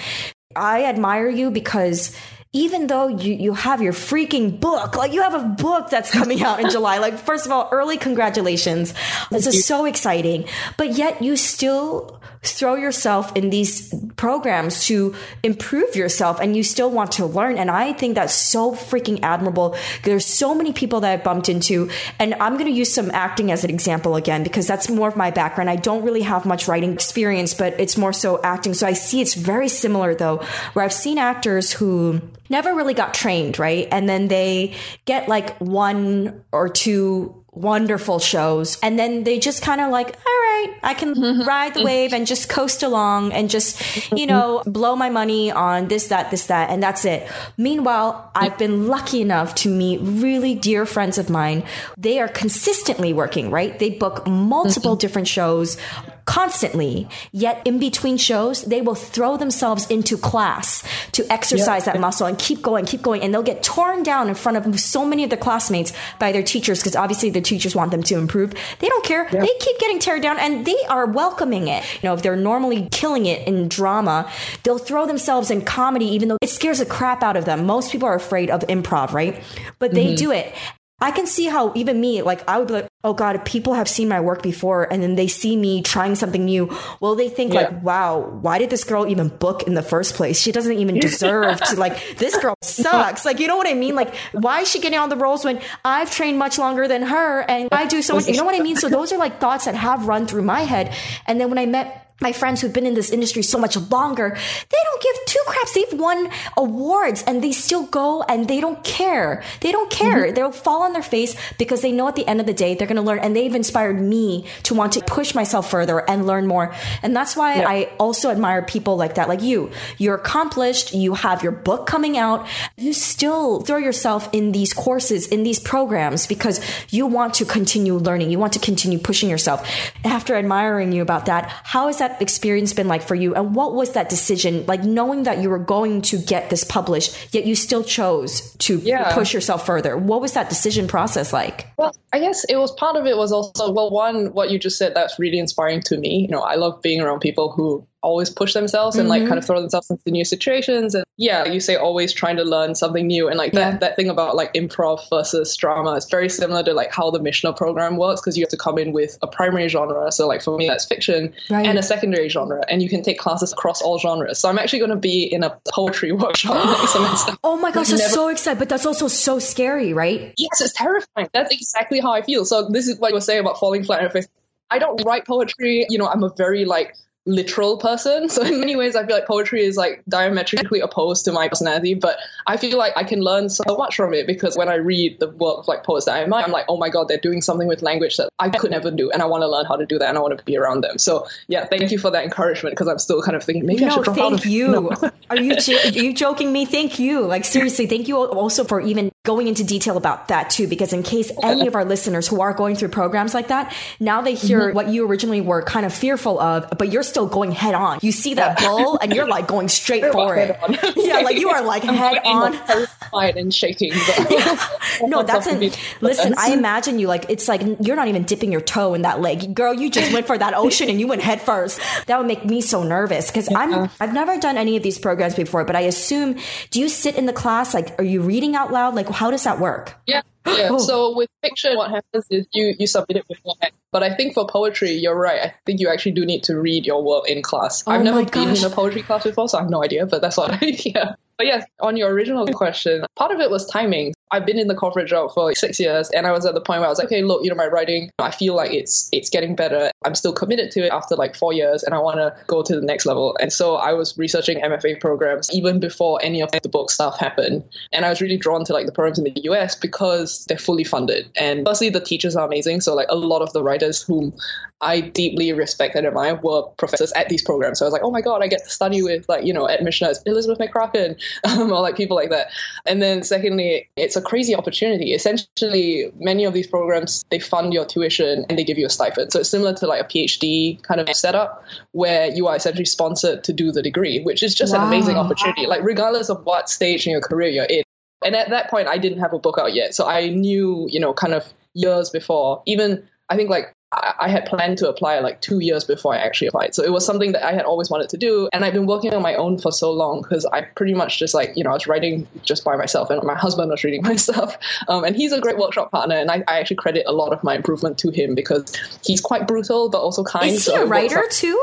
I admire you because even though you, you have your freaking book, like you have a book that's coming out in July. Like, first of all, early congratulations. This is so exciting. But yet you still throw yourself in these programs to improve yourself and you still want to learn. And I think that's so freaking admirable. There's so many people that I've bumped into, and I'm going to use some acting as an example again because that's more of my background. I don't really have much writing experience, but it's more so acting. So I see it's very similar though, where I've seen actors who never really got trained, right? And then they get like one or two wonderful shows. And then they just kind of like all right i can mm-hmm. ride the wave and just coast along and just you know blow my money on this that this that and that's it. Meanwhile i've been lucky enough to meet really dear friends of mine. They are consistently working right? They book multiple mm-hmm. different shows constantly. Yet in between shows, they will throw themselves into class to exercise yeah. that muscle and keep going, keep going. And they'll get torn down in front of so many of their classmates by their teachers because obviously the teachers want them to improve. They don't care. Yeah. They keep getting teared down and they are welcoming it. You know, if they're normally killing it in drama, they'll throw themselves in comedy even though it scares the crap out of them. Most people are afraid of improv, right? But they mm-hmm. do it. I can see how even me, like I would be like, oh God, people have seen my work before and then they see me trying something new. Well, they think yeah. like, wow, why did this girl even book in the first place? She doesn't even deserve to like, this girl sucks. Like, you know what I mean? Like, why is she getting on the roles when I've trained much longer than her and I do so much, you know what I mean? So those are like thoughts that have run through my head. And then when I met my friends who've been in this industry so much longer, they don't give two craps. They've won awards and they still go and they don't care. They don't care. Mm-hmm. They'll fall on their face because they know at the end of the day they're going to learn and they've inspired me to want to push myself further and learn more. And that's why yeah. I also admire people like that, like you. You're accomplished. You have your book coming out. You still throw yourself in these courses, in these programs because you want to continue learning. You want to continue pushing yourself. After admiring you about that, how is that that experience been like for you? And what was that decision like knowing that you were going to get this published, yet you still chose to yeah. push yourself further? What was that decision process like? Well, I guess it was part of it was also, well, one, what you just said, that's really inspiring to me. You know, I love being around people who always push themselves and mm-hmm. like kind of throw themselves into new situations. And yeah you say always trying to learn something new. And like yeah. that, that thing about like improv versus drama is very similar to like how the Michener program works because you have to come in with a primary genre. So like for me that's fiction right. and a secondary genre. And you can take classes across all genres. So i'm actually going to be in a poetry workshop next semester oh my gosh i'm never- so excited but that's also so scary right? Yes it's terrifying. That's exactly how i feel. So this is what you were saying about falling flat on your face I don't write poetry. You know, I'm a very like literal person. So in many ways, I feel like poetry is like diametrically opposed to my personality. But I feel like I can learn so much from it because when I read the work of like poets that I admire, I'm like, oh my god, they're doing something with language that I could never do, and I want to learn how to do that, and I want to be around them. So yeah, thank you for that encouragement because I'm still kind of thinking maybe no, I should drop thank out of you. No. are you are you joking me? Thank you. Like seriously, thank you also for even going into detail about that too, because in case any of our listeners who are going through programs like that, now they hear mm-hmm. what you originally were kind of fearful of, but you're still going head on. You see that bull and you're like going straight for it. yeah, like you are like head on. Terrified and shaking. no, that's an, listen, I imagine you like, it's like you're not even dipping your toe in that lake. Girl, you just went for that ocean and you went head first. That would make me so nervous because yeah. I'm, I've never done any of these programs before, but I assume, do you sit in the class? Like, are you reading out loud? Like, how does that work? Yeah. Yeah. Oh. So with fiction, what happens is you you submit it beforehand. But I think for poetry, you're right. I think you actually do need to read your work in class. Oh I've never been in a poetry class before, so I have no idea. But that's what I yeah. But yes, on your original question, part of it was timing. I've been in the corporate job for six years, and I was at the point where I was like, okay, look, you know, my writing, I feel like it's it's getting better. I'm still committed to it after like four years, and I want to go to the next level. And so I was researching MFA programs even before any of the book stuff happened, and I was really drawn to like the programs in the US because they're fully funded, and firstly the teachers are amazing. So like a lot of the writers whom I deeply respect and admire were professors at these programs. So I was like, oh my god, I get to study with like you know admissioners Elizabeth McCracken um, or like people like that. And then secondly, it's a crazy opportunity. Essentially, many of these programs they fund your tuition and they give you a stipend. So it's similar to like a PhD kind of setup where you are essentially sponsored to do the degree, which is just wow. an amazing opportunity. Like regardless of what stage in your career you're in. And at that point, I didn't have a book out yet, so I knew, you know, kind of years before, even I think like I had planned to apply like two years before I actually applied. So it was something that I had always wanted to do. And I've been working on my own for so long because I pretty much just like, you know, I was writing just by myself and my husband was reading my stuff. Um, and he's a great workshop partner. And I, I, actually credit a lot of my improvement to him because he's quite brutal, but also kind. Is he so a writer too?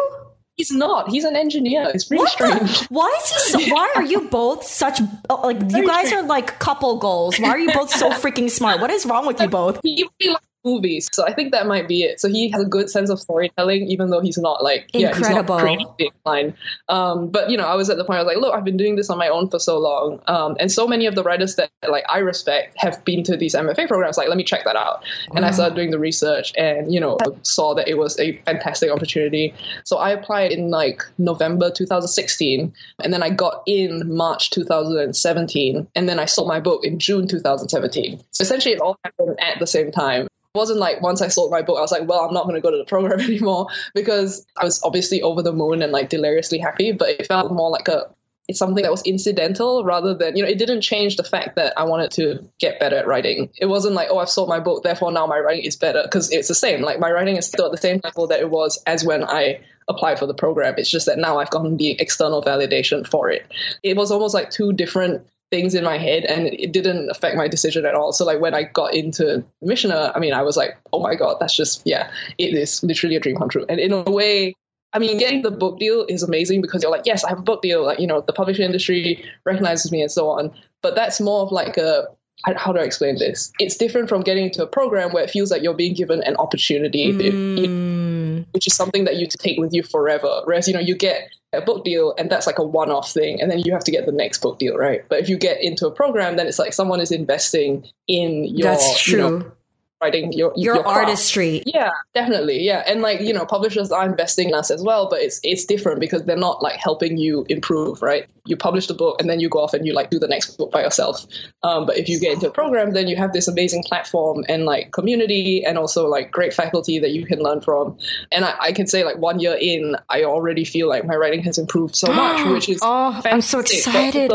He's not. He's an engineer. It's really what strange. The? Why is he? So, why are you both such like? You guys are like couple goals. Why are you both so freaking smart? What is wrong with you both? He, he movies. So I think that might be it. So he has a good sense of storytelling, even though he's not like incredible. Yeah, he's not inclined. Um, but you know, I was at the point I was like, look, I've been doing this on my own for so long, um, and so many of the writers that like I respect have been to these MFA programs. Like, let me check that out. And I started doing the research, and you know, saw that it was a fantastic opportunity. So I applied in like November 2016, and then I got in March 2017, and then I sold my book in June 2017. So essentially, it all happened at the same time wasn't like once I sold my book, I was like, well, I'm not going to go to the program anymore because I was obviously over the moon and like deliriously happy, but it felt more like a it's something that was incidental rather than you know it didn't change the fact that I wanted to get better at writing. It wasn't like oh I've sold my book therefore now my writing is better because it's the same. Like my writing is still at the same level that it was as when I applied for the program. It's just that now I've gotten the external validation for it. It was almost like two different things in my head and it didn't affect my decision at all. So like when I got into Michener, I mean I was like, oh my god, that's just yeah, it is literally a dream come true. And in a way I mean, getting the book deal is amazing because you're like, yes, I have a book deal. Like, you know, the publishing industry recognizes me and so on. But that's more of like a, how do I explain this? It's different from getting into a program where it feels like you're being given an opportunity, mm. which is something that you take with you forever. Whereas, you know, you get a book deal and that's like a one off thing. And then you have to get the next book deal, right? But if you get into a program, then it's like someone is investing in your, that's true. You know, writing your your, your artistry. Yeah, definitely. Yeah, and like you know, publishers are investing in us as well, but it's it's different because they're not like helping you improve, right? You publish the book and then you go off and you like do the next book by yourself. Um, but if you get into a program, then you have this amazing platform and like community and also like great faculty that you can learn from. And I, I can say like one year in, I already feel like my writing has improved so much, which is oh, fantastic. I'm so excited.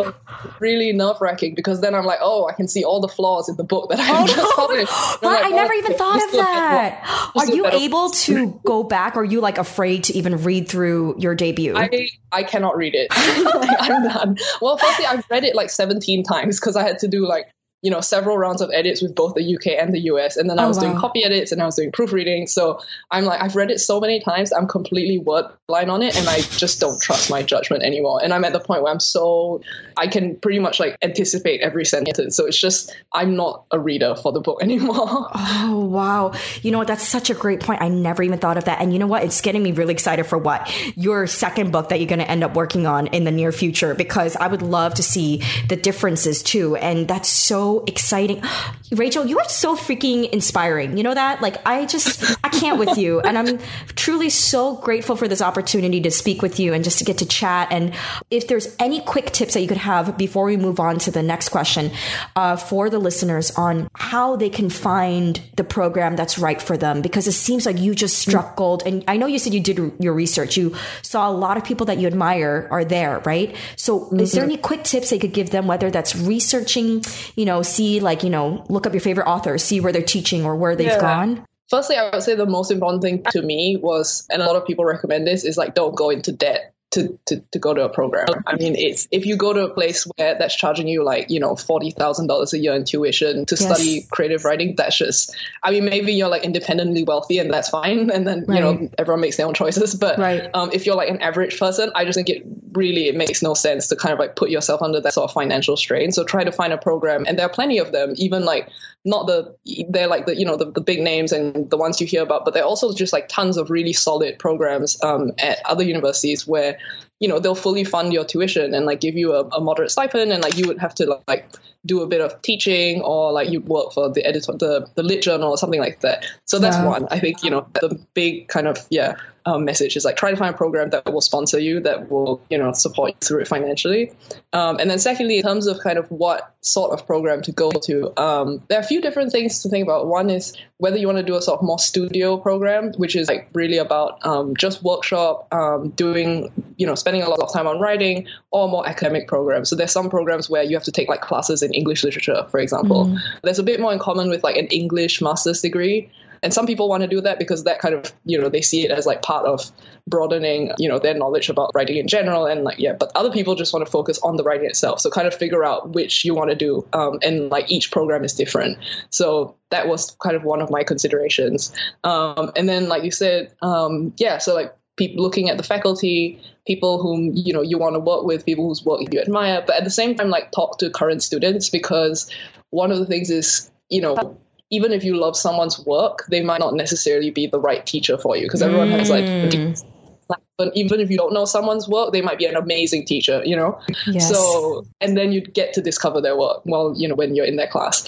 Really nerve wracking because then I'm like, oh, I can see all the flaws in the book that I oh, just published. Never even thought of that. Are you able to go back? Or are you like afraid to even read through your debut? I, I cannot read it. I'm done. Well, firstly, I've read it like 17 times because I had to do like you know several rounds of edits with both the UK and the US, and then I oh, was wow. doing copy edits and I was doing proofreading. So I'm like, I've read it so many times, I'm completely word blind on it, and I just don't trust my judgment anymore. And I'm at the point where I'm so I can pretty much like anticipate every sentence. So it's just I'm not a reader for the book anymore. Oh wow, you know what? That's such a great point. I never even thought of that. And you know what? It's getting me really excited for what your second book that you're going to end up working on in the near future because I would love to see the differences too. And that's so exciting. Rachel, you are so freaking inspiring. You know that? Like, I just, I can't with you. And I'm truly so grateful for this opportunity to speak with you and just to get to chat. And if there's any quick tips that you could have before we move on to the next question uh, for the listeners on how they can find the program that's right for them, because it seems like you just struck gold. And I know you said you did your research. You saw a lot of people that you admire are there, right? So, mm-hmm. is there mm-hmm. any quick tips they could give them, whether that's researching, you know, see like, you know, look up your favorite authors, see where they're teaching or where they've yeah. gone? Firstly, I would say the most important thing to me was, and a lot of people recommend this, is like don't go into debt to, to, to go to a program. I mean, it's if you go to a place where that's charging you like you know forty thousand dollars a year in tuition to yes. study creative writing, that's just. I mean, maybe you're like independently wealthy and that's fine, and then right. you know everyone makes their own choices. But right. um, if you're like an average person, I just think it really it makes no sense to kind of like put yourself under that sort of financial strain. So try to find a program, and there are plenty of them. Even like not the they're like the you know the, the big names and the ones you hear about, but they're also just like tons of really solid programs um, at other universities where you know they'll fully fund your tuition and like give you a, a, moderate stipend and like you would have to like do a bit of teaching or like you work for the editor the the lit journal or something like that so that's yeah. one i think you know the big kind of yeah um, message is like try to find a program that will sponsor you that will you know support you through it financially. Um, and then secondly in terms of kind of what sort of program to go to um, there are a few different things to think about. One is whether you want to do a sort of more studio program which is like really about um, just workshop um, doing you know spending a lot of time on writing or more academic programs. So there's some programs where you have to take like classes in english literature for example. Mm. there's a bit more in common with like an english master's degree and some people want to do that because that kind of, you know, they see it as like part of broadening, you know, their knowledge about writing in general. And like, yeah, but other people just want to focus on the writing itself. So kind of figure out which you want to do. Um, and like each program is different. So that was kind of one of my considerations. Um, and then, like you said, um, yeah, so like people looking at the faculty, people whom you know you want to work with, people whose work you admire, but at the same time, like talk to current students because one of the things is you know even if you love someone's work, they might not necessarily be the right teacher for you because everyone mm. has like mm. but even if you don't know someone's work, they might be an amazing teacher, you know? Yes. So, and then you get to discover their work while, you know, when you're in their class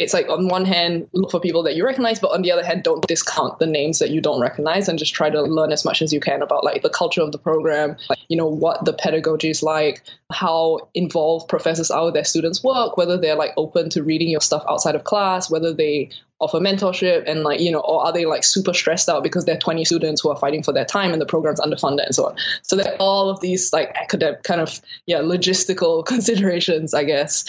it's like on one hand look for people that you recognize but on the other hand don't discount the names that you don't recognize and just try to learn as much as you can about like the culture of the program like, you know what the pedagogy is like how involved professors are with their students work whether they're like open to reading your stuff outside of class whether they offer mentorship and like you know or are they like super stressed out because they're 20 students who are fighting for their time and the program's underfunded and so on? So there are all of these like academic kind of yeah logistical considerations i guess.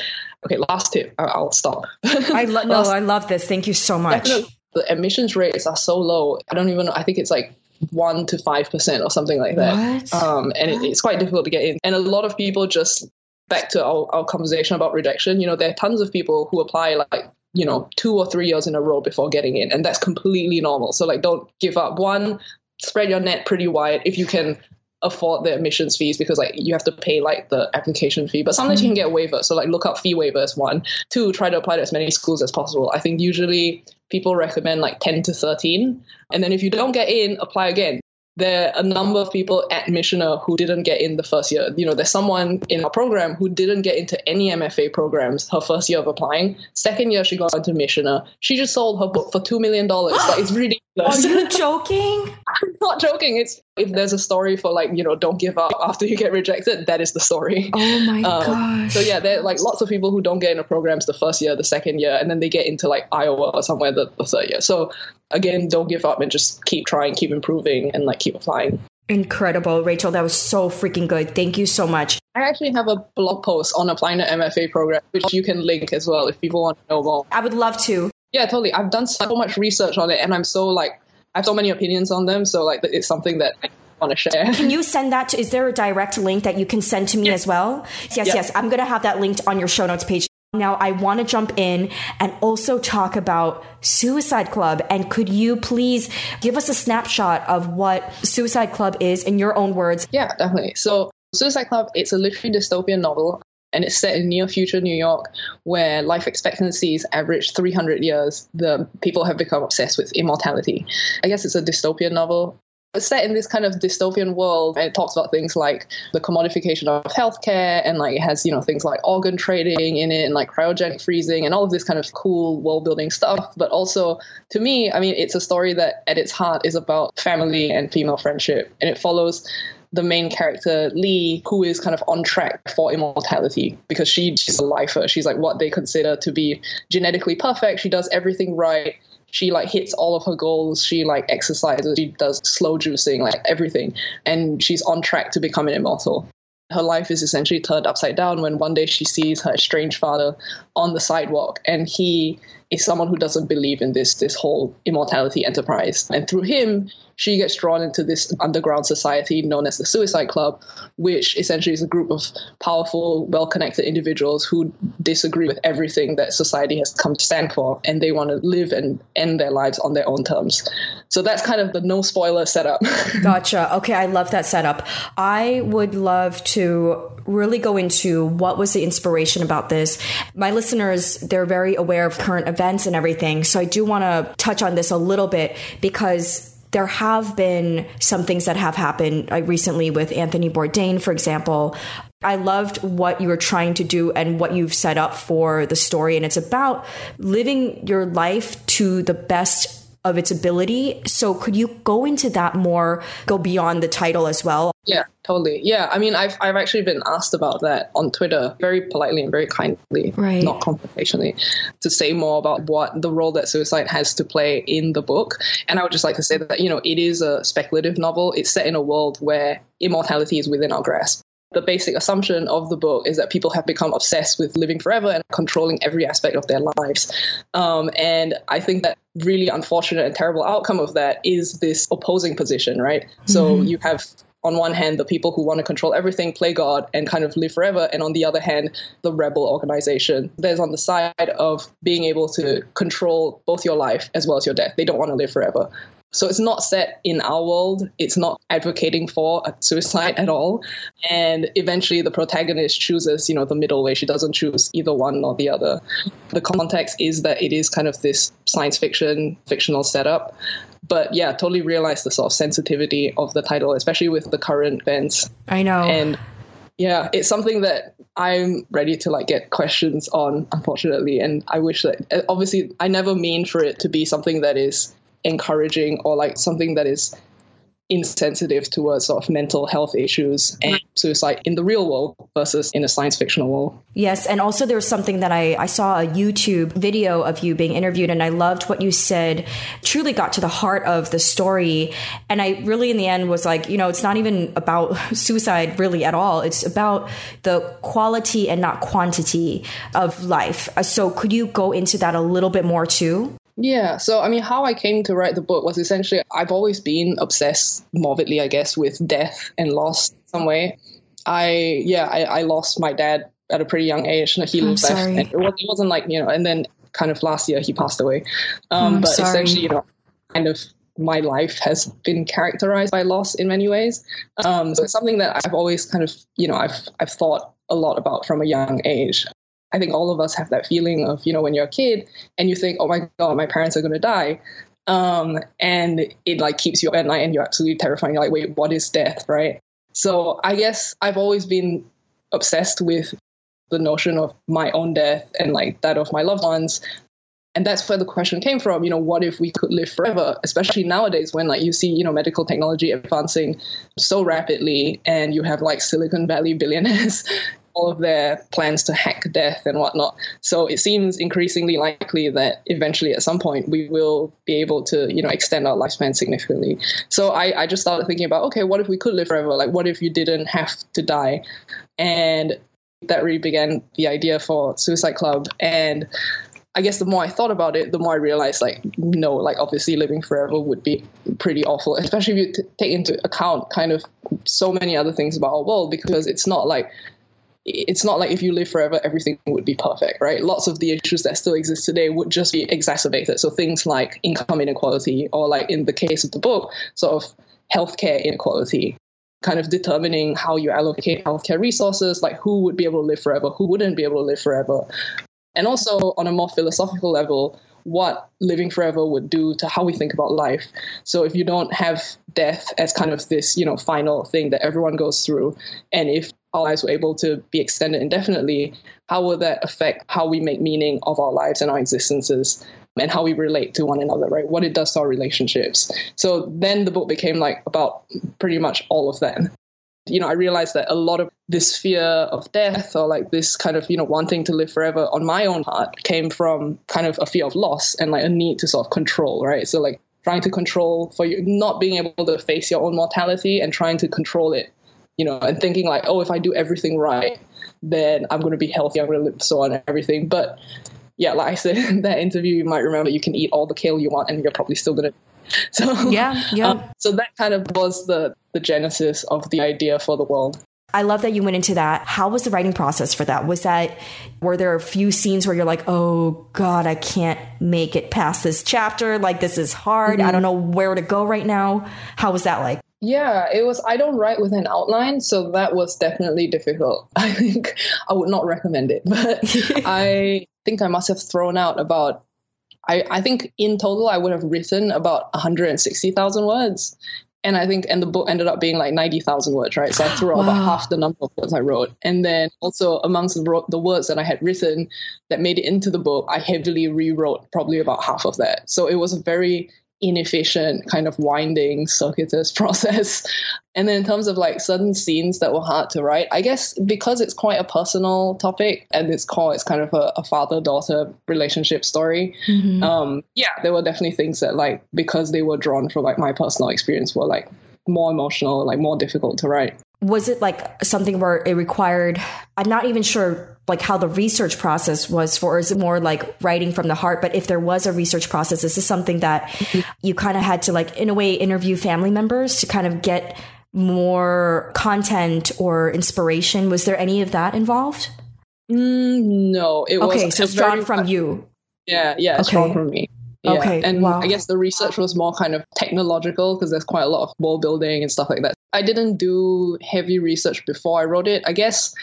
Okay last tip. I'll stop. I lo- no i love this. Thank you so much. The admissions rates are so low. I don't even know i think it's like one to five percent or something like that. Um, and it, it's quite difficult to get in. And a lot of people just back to our, our conversation about rejection you know there are tons of people who apply like you know, two or three years in a row before getting in. And that's completely normal. So, like, don't give up. One, spread your net pretty wide if you can afford the admissions fees because like you have to pay like the application fee but sometimes mm-hmm. you can get waivers so like look up fee waivers one two try to apply to as many schools as possible i think usually people recommend like 10 to 13 and then if you don't get in apply again there are a number of people at Michener who didn't get in the first year. You know, there's someone in our program who didn't get into any MFA programs her first year of applying. Second year, she got into Michener. She just sold her book for $2 million. like, it's ridiculous. Are you joking? I'm not joking. It's if there's a story for like, you know, don't give up after you get rejected, that is the story. Oh my um, gosh. So yeah, there are like lots of people who don't get into programs the first year, the second year, and then they get into like Iowa or somewhere the, the third year. So again, don't give up and just keep trying, keep improving, and like keep applying. Incredible, Rachel. That was so freaking good. Thank you so much. I actually have a blog post on applying to MFA program, which you can link as well if people want to know more. I would love to. Yeah, totally. I've done so much research on it, and I'm so like I have so many opinions on them. So like it's something that I want to share. Can you send that to? Is there a direct link that you can send to me yeah. as well? Yes, yeah. yes. I'm gonna have that linked on your show notes page. Now, I want to jump in and also talk about Suicide Club. And could you please give us a snapshot of what Suicide Club is in your own words? Yeah, definitely. So, Suicide Club, it's a literary dystopian novel and it's set in near future New York where life expectancies average 300 years. The people have become obsessed with immortality. I guess it's a dystopian novel. It's set in this kind of dystopian world and it talks about things like the commodification of healthcare and like it has, you know, things like organ trading in it and like cryogenic freezing and all of this kind of cool world building stuff. But also to me, I mean, it's a story that at its heart is about family and female friendship. And it follows the main character Lee, who is kind of on track for immortality because she, she's a lifer. She's like what they consider to be genetically perfect. She does everything right. She like hits all of her goals. She like exercises. She does slow juicing, like everything, and she's on track to becoming immortal her life is essentially turned upside down when one day she sees her estranged father on the sidewalk and he is someone who doesn't believe in this this whole immortality enterprise and through him she gets drawn into this underground society known as the Suicide Club, which essentially is a group of powerful, well connected individuals who disagree with everything that society has come to stand for, and they want to live and end their lives on their own terms. So that's kind of the no spoiler setup. gotcha. Okay, I love that setup. I would love to really go into what was the inspiration about this. My listeners, they're very aware of current events and everything. So I do want to touch on this a little bit because there have been some things that have happened like recently with Anthony Bourdain, for example. I loved what you were trying to do and what you've set up for the story. And it's about living your life to the best of its ability. So could you go into that more, go beyond the title as well? Yeah, totally. Yeah, I mean, I've I've actually been asked about that on Twitter, very politely and very kindly, right. not confrontationally, to say more about what the role that suicide has to play in the book. And I would just like to say that you know it is a speculative novel. It's set in a world where immortality is within our grasp the basic assumption of the book is that people have become obsessed with living forever and controlling every aspect of their lives. Um, and I think that really unfortunate and terrible outcome of that is this opposing position, right? Mm-hmm. So you have on one hand, the people who want to control everything, play God, and kind of live forever. And on the other hand, the rebel organization. There's on the side of being able to control both your life as well as your death. They don't want to live forever. So it's not set in our world. It's not advocating for suicide at all. And eventually the protagonist chooses, you know, the middle way. She doesn't choose either one or the other. The context is that it is kind of this science fiction, fictional setup. But yeah, totally realize the sort of sensitivity of the title, especially with the current events. I know. And yeah, it's something that I'm ready to like get questions on, unfortunately. And I wish that obviously I never mean for it to be something that is encouraging or like something that is insensitive towards sort of mental health issues. And suicide in the real world versus in a science fictional world. Yes, and also there was something that I, I saw a YouTube video of you being interviewed, and I loved what you said. Truly got to the heart of the story, and I really, in the end, was like, you know, it's not even about suicide really at all. It's about the quality and not quantity of life. Uh, so, could you go into that a little bit more too? Yeah. So, I mean, how I came to write the book was essentially I've always been obsessed morbidly, I guess, with death and loss some way. I, yeah, I, I lost my dad at a pretty young age. and He lived sorry. It, was, it wasn't like, you know, and then kind of last year he passed away. Um, but sorry. essentially, you know, kind of my life has been characterized by loss in many ways. Um, so it's something that I've always kind of, you know, I've I've thought a lot about from a young age. I think all of us have that feeling of, you know, when you're a kid and you think, oh my God, my parents are going to die. Um, and it like keeps you at night and you're absolutely terrified. You're like, wait, what is death, right? So I guess I've always been obsessed with the notion of my own death and like that of my loved ones. And that's where the question came from, you know, what if we could live forever, especially nowadays when like you see, you know, medical technology advancing so rapidly and you have like Silicon Valley billionaires all of their plans to hack death and whatnot. So it seems increasingly likely that eventually at some point we will be able to, you know, extend our lifespan significantly. So I, I just started thinking about, okay, what if we could live forever? Like what if you didn't have to die? And that really began the idea for Suicide Club. And I guess the more I thought about it, the more I realized, like, no, like, obviously living forever would be pretty awful, especially if you t- take into account kind of so many other things about our world, because it's not like it's not like if you live forever, everything would be perfect, right? Lots of the issues that still exist today would just be exacerbated. So things like income inequality, or like in the case of the book, sort of healthcare inequality, kind of determining how you allocate healthcare resources, like who would be able to live forever, who wouldn't be able to live forever. And also on a more philosophical level, what living forever would do to how we think about life. So if you don't have death as kind of this, you know, final thing that everyone goes through, and if our lives were able to be extended indefinitely, how will that affect how we make meaning of our lives and our existences and how we relate to one another, right? What it does to our relationships. So then the book became like about pretty much all of that. You know, I realized that a lot of this fear of death or like this kind of, you know, wanting to live forever on my own part came from kind of a fear of loss and like a need to sort of control, right? So like trying to control for you not being able to face your own mortality and trying to control it you know, and thinking like, oh, if I do everything right, then I'm going to be healthy, I'm going to live so on and everything. But yeah, like I said in that interview, you might remember you can eat all the kale you want and you're probably still going to. So yeah, yeah. Um, so that kind of was the the genesis of the idea for the world. I love that you went into that. How was the writing process for that? Was that were there a few scenes where you're like, "Oh god, I can't make it past this chapter. Like this is hard. Mm-hmm. I don't know where to go right now." How was that like? Yeah, it was. I don't write with an outline, so that was definitely difficult. I think I would not recommend it, but I think I must have thrown out about. I, I think in total I would have written about 160,000 words, and I think and the book ended up being like 90,000 words, right? So I threw out wow. about half the number of words I wrote, and then also amongst the, the words that I had written that made it into the book, I heavily rewrote probably about half of that. So it was a very inefficient kind of winding circuitous process and then in terms of like certain scenes that were hard to write i guess because it's quite a personal topic and its core it's kind of a, a father-daughter relationship story mm-hmm. um, yeah there were definitely things that like because they were drawn from like my personal experience were like more emotional like more difficult to write was it like something where it required i'm not even sure like how the research process was for is it more like writing from the heart but if there was a research process is this something that mm-hmm. you kind of had to like in a way interview family members to kind of get more content or inspiration was there any of that involved mm, no it okay was, so it's drawn from you yeah yeah it's okay. drawn from me yeah. Okay. And wow. I guess the research was more kind of technological because there's quite a lot of world building and stuff like that. I didn't do heavy research before I wrote it. I guess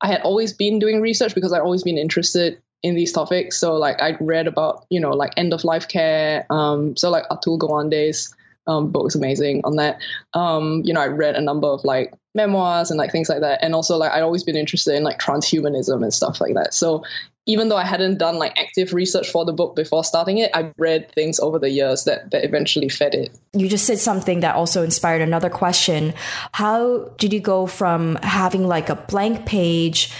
I had always been doing research because I'd always been interested in these topics. So like I read about, you know, like end of life care. Um, so like Atul Gawande's um, book was amazing on that. Um, you know, I read a number of like memoirs and like things like that. And also like I'd always been interested in like transhumanism and stuff like that. So even though I hadn't done like active research for the book before starting it, I read things over the years that, that eventually fed it. You just said something that also inspired another question. How did you go from having like a blank page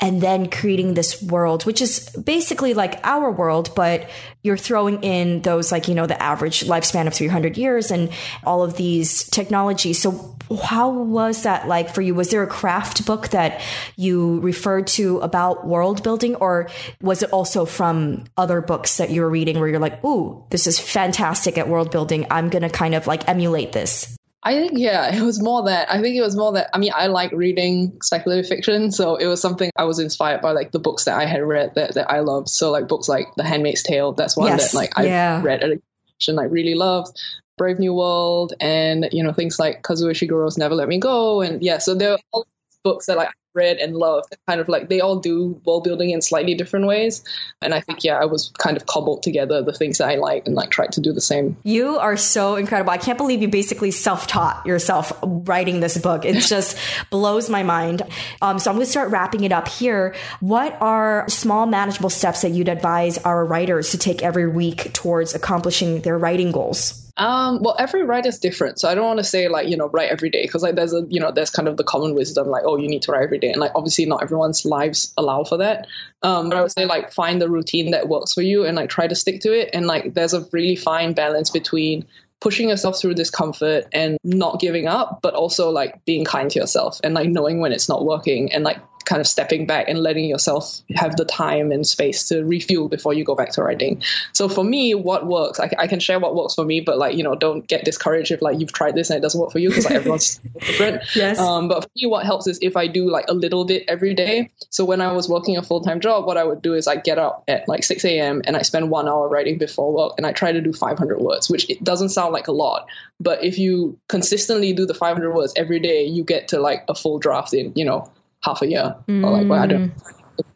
and then creating this world, which is basically like our world, but you're throwing in those like, you know, the average lifespan of 300 years and all of these technologies. So how was that like for you? Was there a craft book that you referred to about world building or was it also from other books that you were reading where you're like, ooh, this is fantastic at world building. I'm going to kind of like emulate this? I think yeah, it was more that I think it was more that I mean I like reading speculative fiction, so it was something I was inspired by like the books that I had read that, that I loved. So like books like The Handmaid's Tale, that's one yes. that like I yeah. read at a and like really loved. Brave New World and you know things like Kazuo Ishiguro's Never Let Me Go and yeah, so there are all books that like read and loved. Kind of like they all do world building in slightly different ways. And I think, yeah, I was kind of cobbled together the things that I like and like tried to do the same. You are so incredible. I can't believe you basically self taught yourself writing this book. It just blows my mind. Um, so I'm going to start wrapping it up here. What are small, manageable steps that you'd advise our writers to take every week towards accomplishing their writing goals? Um, well, every writer is different, so I don't want to say like you know write every day because like there's a you know there's kind of the common wisdom like oh you need to write every day and like obviously not everyone's lives allow for that. Um, but I would say like find the routine that works for you and like try to stick to it and like there's a really fine balance between pushing yourself through discomfort and not giving up, but also like being kind to yourself and like knowing when it's not working and like kind of stepping back and letting yourself have the time and space to refuel before you go back to writing. So for me, what works, I, I can share what works for me, but like, you know, don't get discouraged if like you've tried this and it doesn't work for you because like everyone's different. Yes. Um, but for me, what helps is if I do like a little bit every day. So when I was working a full time job, what I would do is I get up at like 6 a.m. and I spend one hour writing before work and I try to do 500 words, which it doesn't sound like a lot. But if you consistently do the 500 words every day, you get to like a full draft in, you know, half a year mm. or like well, I don't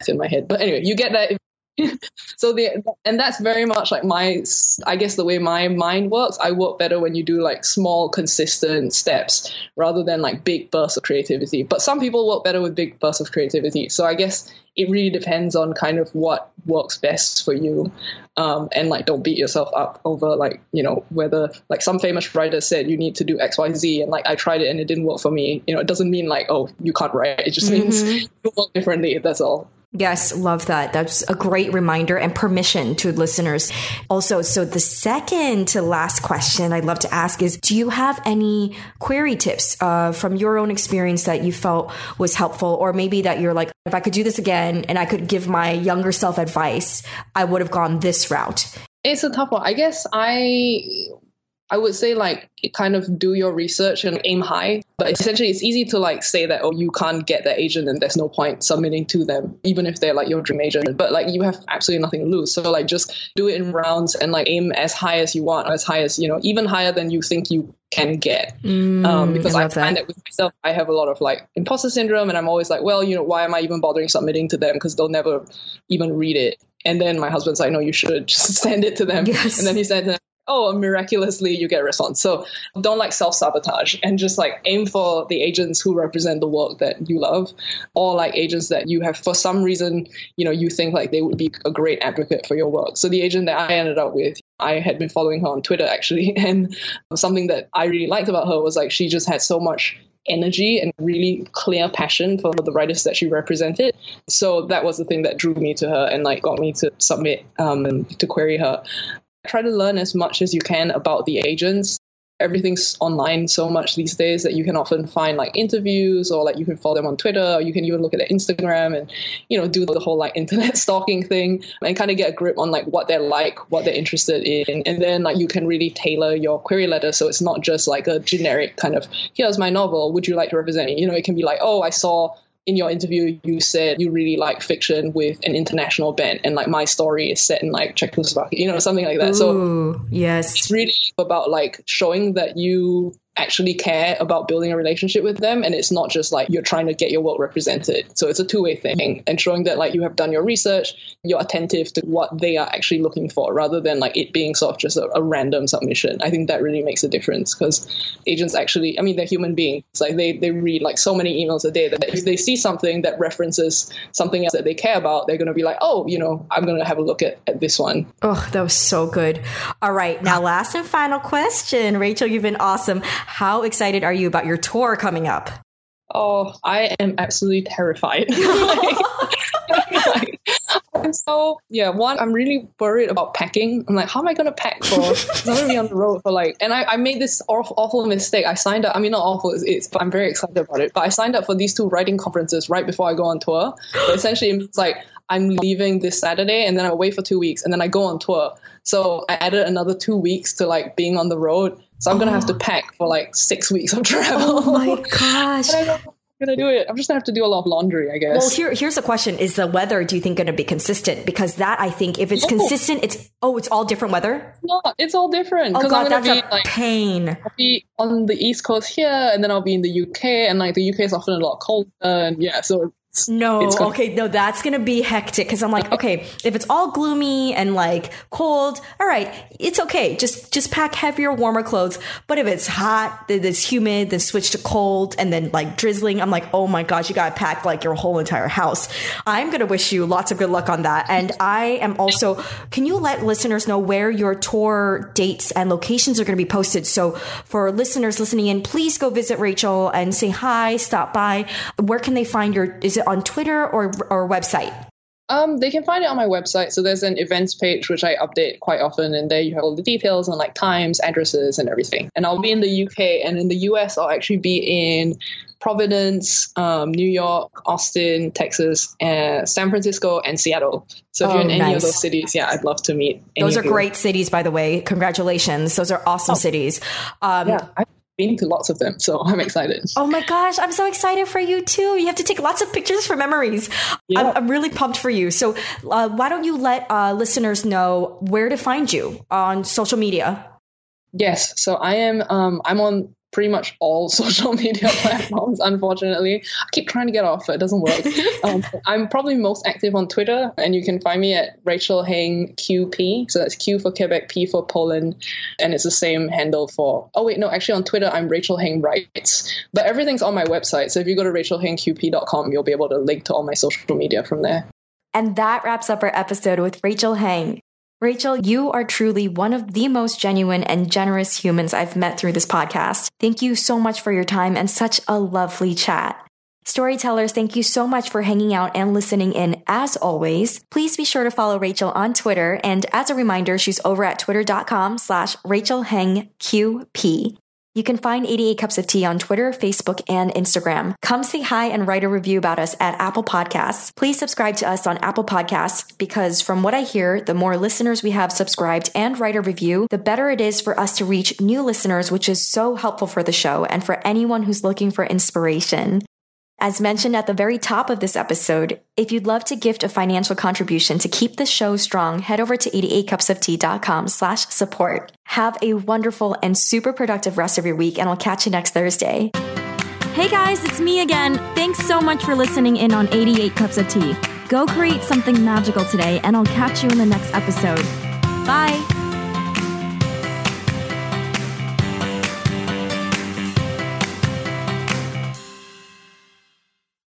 it's in my head. But anyway, you get that. so the and that's very much like my I guess the way my mind works. I work better when you do like small, consistent steps rather than like big bursts of creativity. But some people work better with big bursts of creativity. So I guess it really depends on kind of what works best for you. Um, and like don't beat yourself up over like you know whether like some famous writer said you need to do X Y Z and like I tried it and it didn't work for me. You know, it doesn't mean like oh you can't write. It just mm-hmm. means you work differently. That's all. Yes, love that. That's a great reminder and permission to listeners. Also, so the second to last question I'd love to ask is Do you have any query tips uh, from your own experience that you felt was helpful, or maybe that you're like, if I could do this again and I could give my younger self advice, I would have gone this route? It's a tough one. I guess I I would say like kind of do your research and aim high. But essentially, it's easy to like say that oh you can't get that agent and there's no point submitting to them even if they're like your dream agent. But like you have absolutely nothing to lose. So like just do it in rounds and like aim as high as you want, as high as you know, even higher than you think you can get. Mm, um, because I, I find that. that with myself, I have a lot of like imposter syndrome, and I'm always like, well, you know, why am I even bothering submitting to them? Because they'll never even read it. And then my husband's like, no, you should just send it to them. Yes. And then he said, oh, miraculously you get a response. So don't like self sabotage and just like aim for the agents who represent the work that you love, or like agents that you have for some reason, you know, you think like they would be a great advocate for your work. So the agent that I ended up with, I had been following her on Twitter actually, and something that I really liked about her was like she just had so much energy and really clear passion for the writers that she represented. So that was the thing that drew me to her and like got me to submit um, to query her. Try to learn as much as you can about the agents. Everything's online so much these days that you can often find like interviews or like you can follow them on Twitter or you can even look at their Instagram and, you know, do the whole like internet stalking thing and kind of get a grip on like what they're like, what they're interested in. And then like you can really tailor your query letter so it's not just like a generic kind of, here's my novel, would you like to represent me? You know, it can be like, oh, I saw in your interview you said you really like fiction with an international bent and like my story is set in like Czechoslovakia, you know, something like that. Ooh, so yes. It's really about like showing that you actually care about building a relationship with them and it's not just like you're trying to get your work represented. So it's a two-way thing and showing that like you have done your research you're attentive to what they are actually looking for rather than like it being sort of just a, a random submission. I think that really makes a difference because agents actually i mean they're human beings. Like they, they read like so many emails a day that if they see something that references something else that they care about they're going to be like oh you know i'm going to have a look at, at this one. Oh that was so good. All right now last and final question. Rachel you've been awesome how excited are you about your tour coming up? Oh, I am absolutely terrified. like, so yeah. One, I'm really worried about packing. I'm like, how am I gonna pack for? I'm gonna be on the road for like. And I, I made this awful, awful mistake. I signed up. I mean, not awful. It's, it's, but I'm very excited about it. But I signed up for these two writing conferences right before I go on tour. But essentially, it's like I'm leaving this Saturday, and then I wait for two weeks, and then I go on tour. So I added another two weeks to like being on the road. So I'm gonna have to oh. pack for like six weeks of travel. Oh my gosh. I'm gonna do it. I'm just gonna have to do a lot of laundry, I guess. Well, here, here's the question: Is the weather? Do you think going to be consistent? Because that, I think, if it's no. consistent, it's oh, it's all different weather. No, it's all different. Oh god, that's be, a like, pain. I'll be on the east coast here, and then I'll be in the UK, and like the UK is often a lot colder, and yeah, so no, okay, no, that's gonna be hectic because I'm like, okay, if it's all gloomy and like cold, all right, it's okay. Just just pack heavier, warmer clothes. But if it's hot, then it's humid, then switch to cold, and then like drizzling, I'm like, oh my gosh, you gotta pack like your whole entire house. I'm gonna wish you lots of good luck on that. And I am also, can you let listeners know where your tour dates and locations are gonna be posted? So for listeners listening in, please go visit Rachel and say hi, stop by. Where can they find your? Is it on Twitter or or website? Um, they can find it on my website. So there's an events page which I update quite often, and there you have all the details on like times, addresses, and everything. And I'll be in the UK, and in the US, I'll actually be in Providence, um, New York, Austin, Texas, uh, San Francisco, and Seattle. So if oh, you're in any nice. of those cities, yeah, I'd love to meet. those are great cities, by the way. Congratulations! Those are awesome oh. cities. Um, yeah, I- been to lots of them, so I'm excited. Oh my gosh, I'm so excited for you too. You have to take lots of pictures for memories. Yeah. I'm, I'm, really pumped for you. So, uh, why don't you let uh, listeners know where to find you on social media? Yes, so I am. Um, I'm on pretty much all social media platforms, unfortunately. I keep trying to get off, but it doesn't work. um, I'm probably most active on Twitter, and you can find me at Rachel Heng QP. So that's Q for Quebec, P for Poland, and it's the same handle for. Oh, wait, no, actually on Twitter, I'm Rachel Heng Writes. But everything's on my website. So if you go to rachelhengqp.com, you'll be able to link to all my social media from there. And that wraps up our episode with Rachel Heng. Rachel, you are truly one of the most genuine and generous humans I've met through this podcast. Thank you so much for your time and such a lovely chat. Storytellers, thank you so much for hanging out and listening in as always. Please be sure to follow Rachel on Twitter. And as a reminder, she's over at twitter.com slash Rachel Heng QP. You can find 88 Cups of Tea on Twitter, Facebook, and Instagram. Come say hi and write a review about us at Apple Podcasts. Please subscribe to us on Apple Podcasts because from what I hear, the more listeners we have subscribed and write a review, the better it is for us to reach new listeners, which is so helpful for the show and for anyone who's looking for inspiration. As mentioned at the very top of this episode, if you'd love to gift a financial contribution to keep the show strong, head over to 88cupsoftea.com slash support. Have a wonderful and super productive rest of your week, and I'll catch you next Thursday. Hey guys, it's me again. Thanks so much for listening in on 88 Cups of Tea. Go create something magical today, and I'll catch you in the next episode. Bye.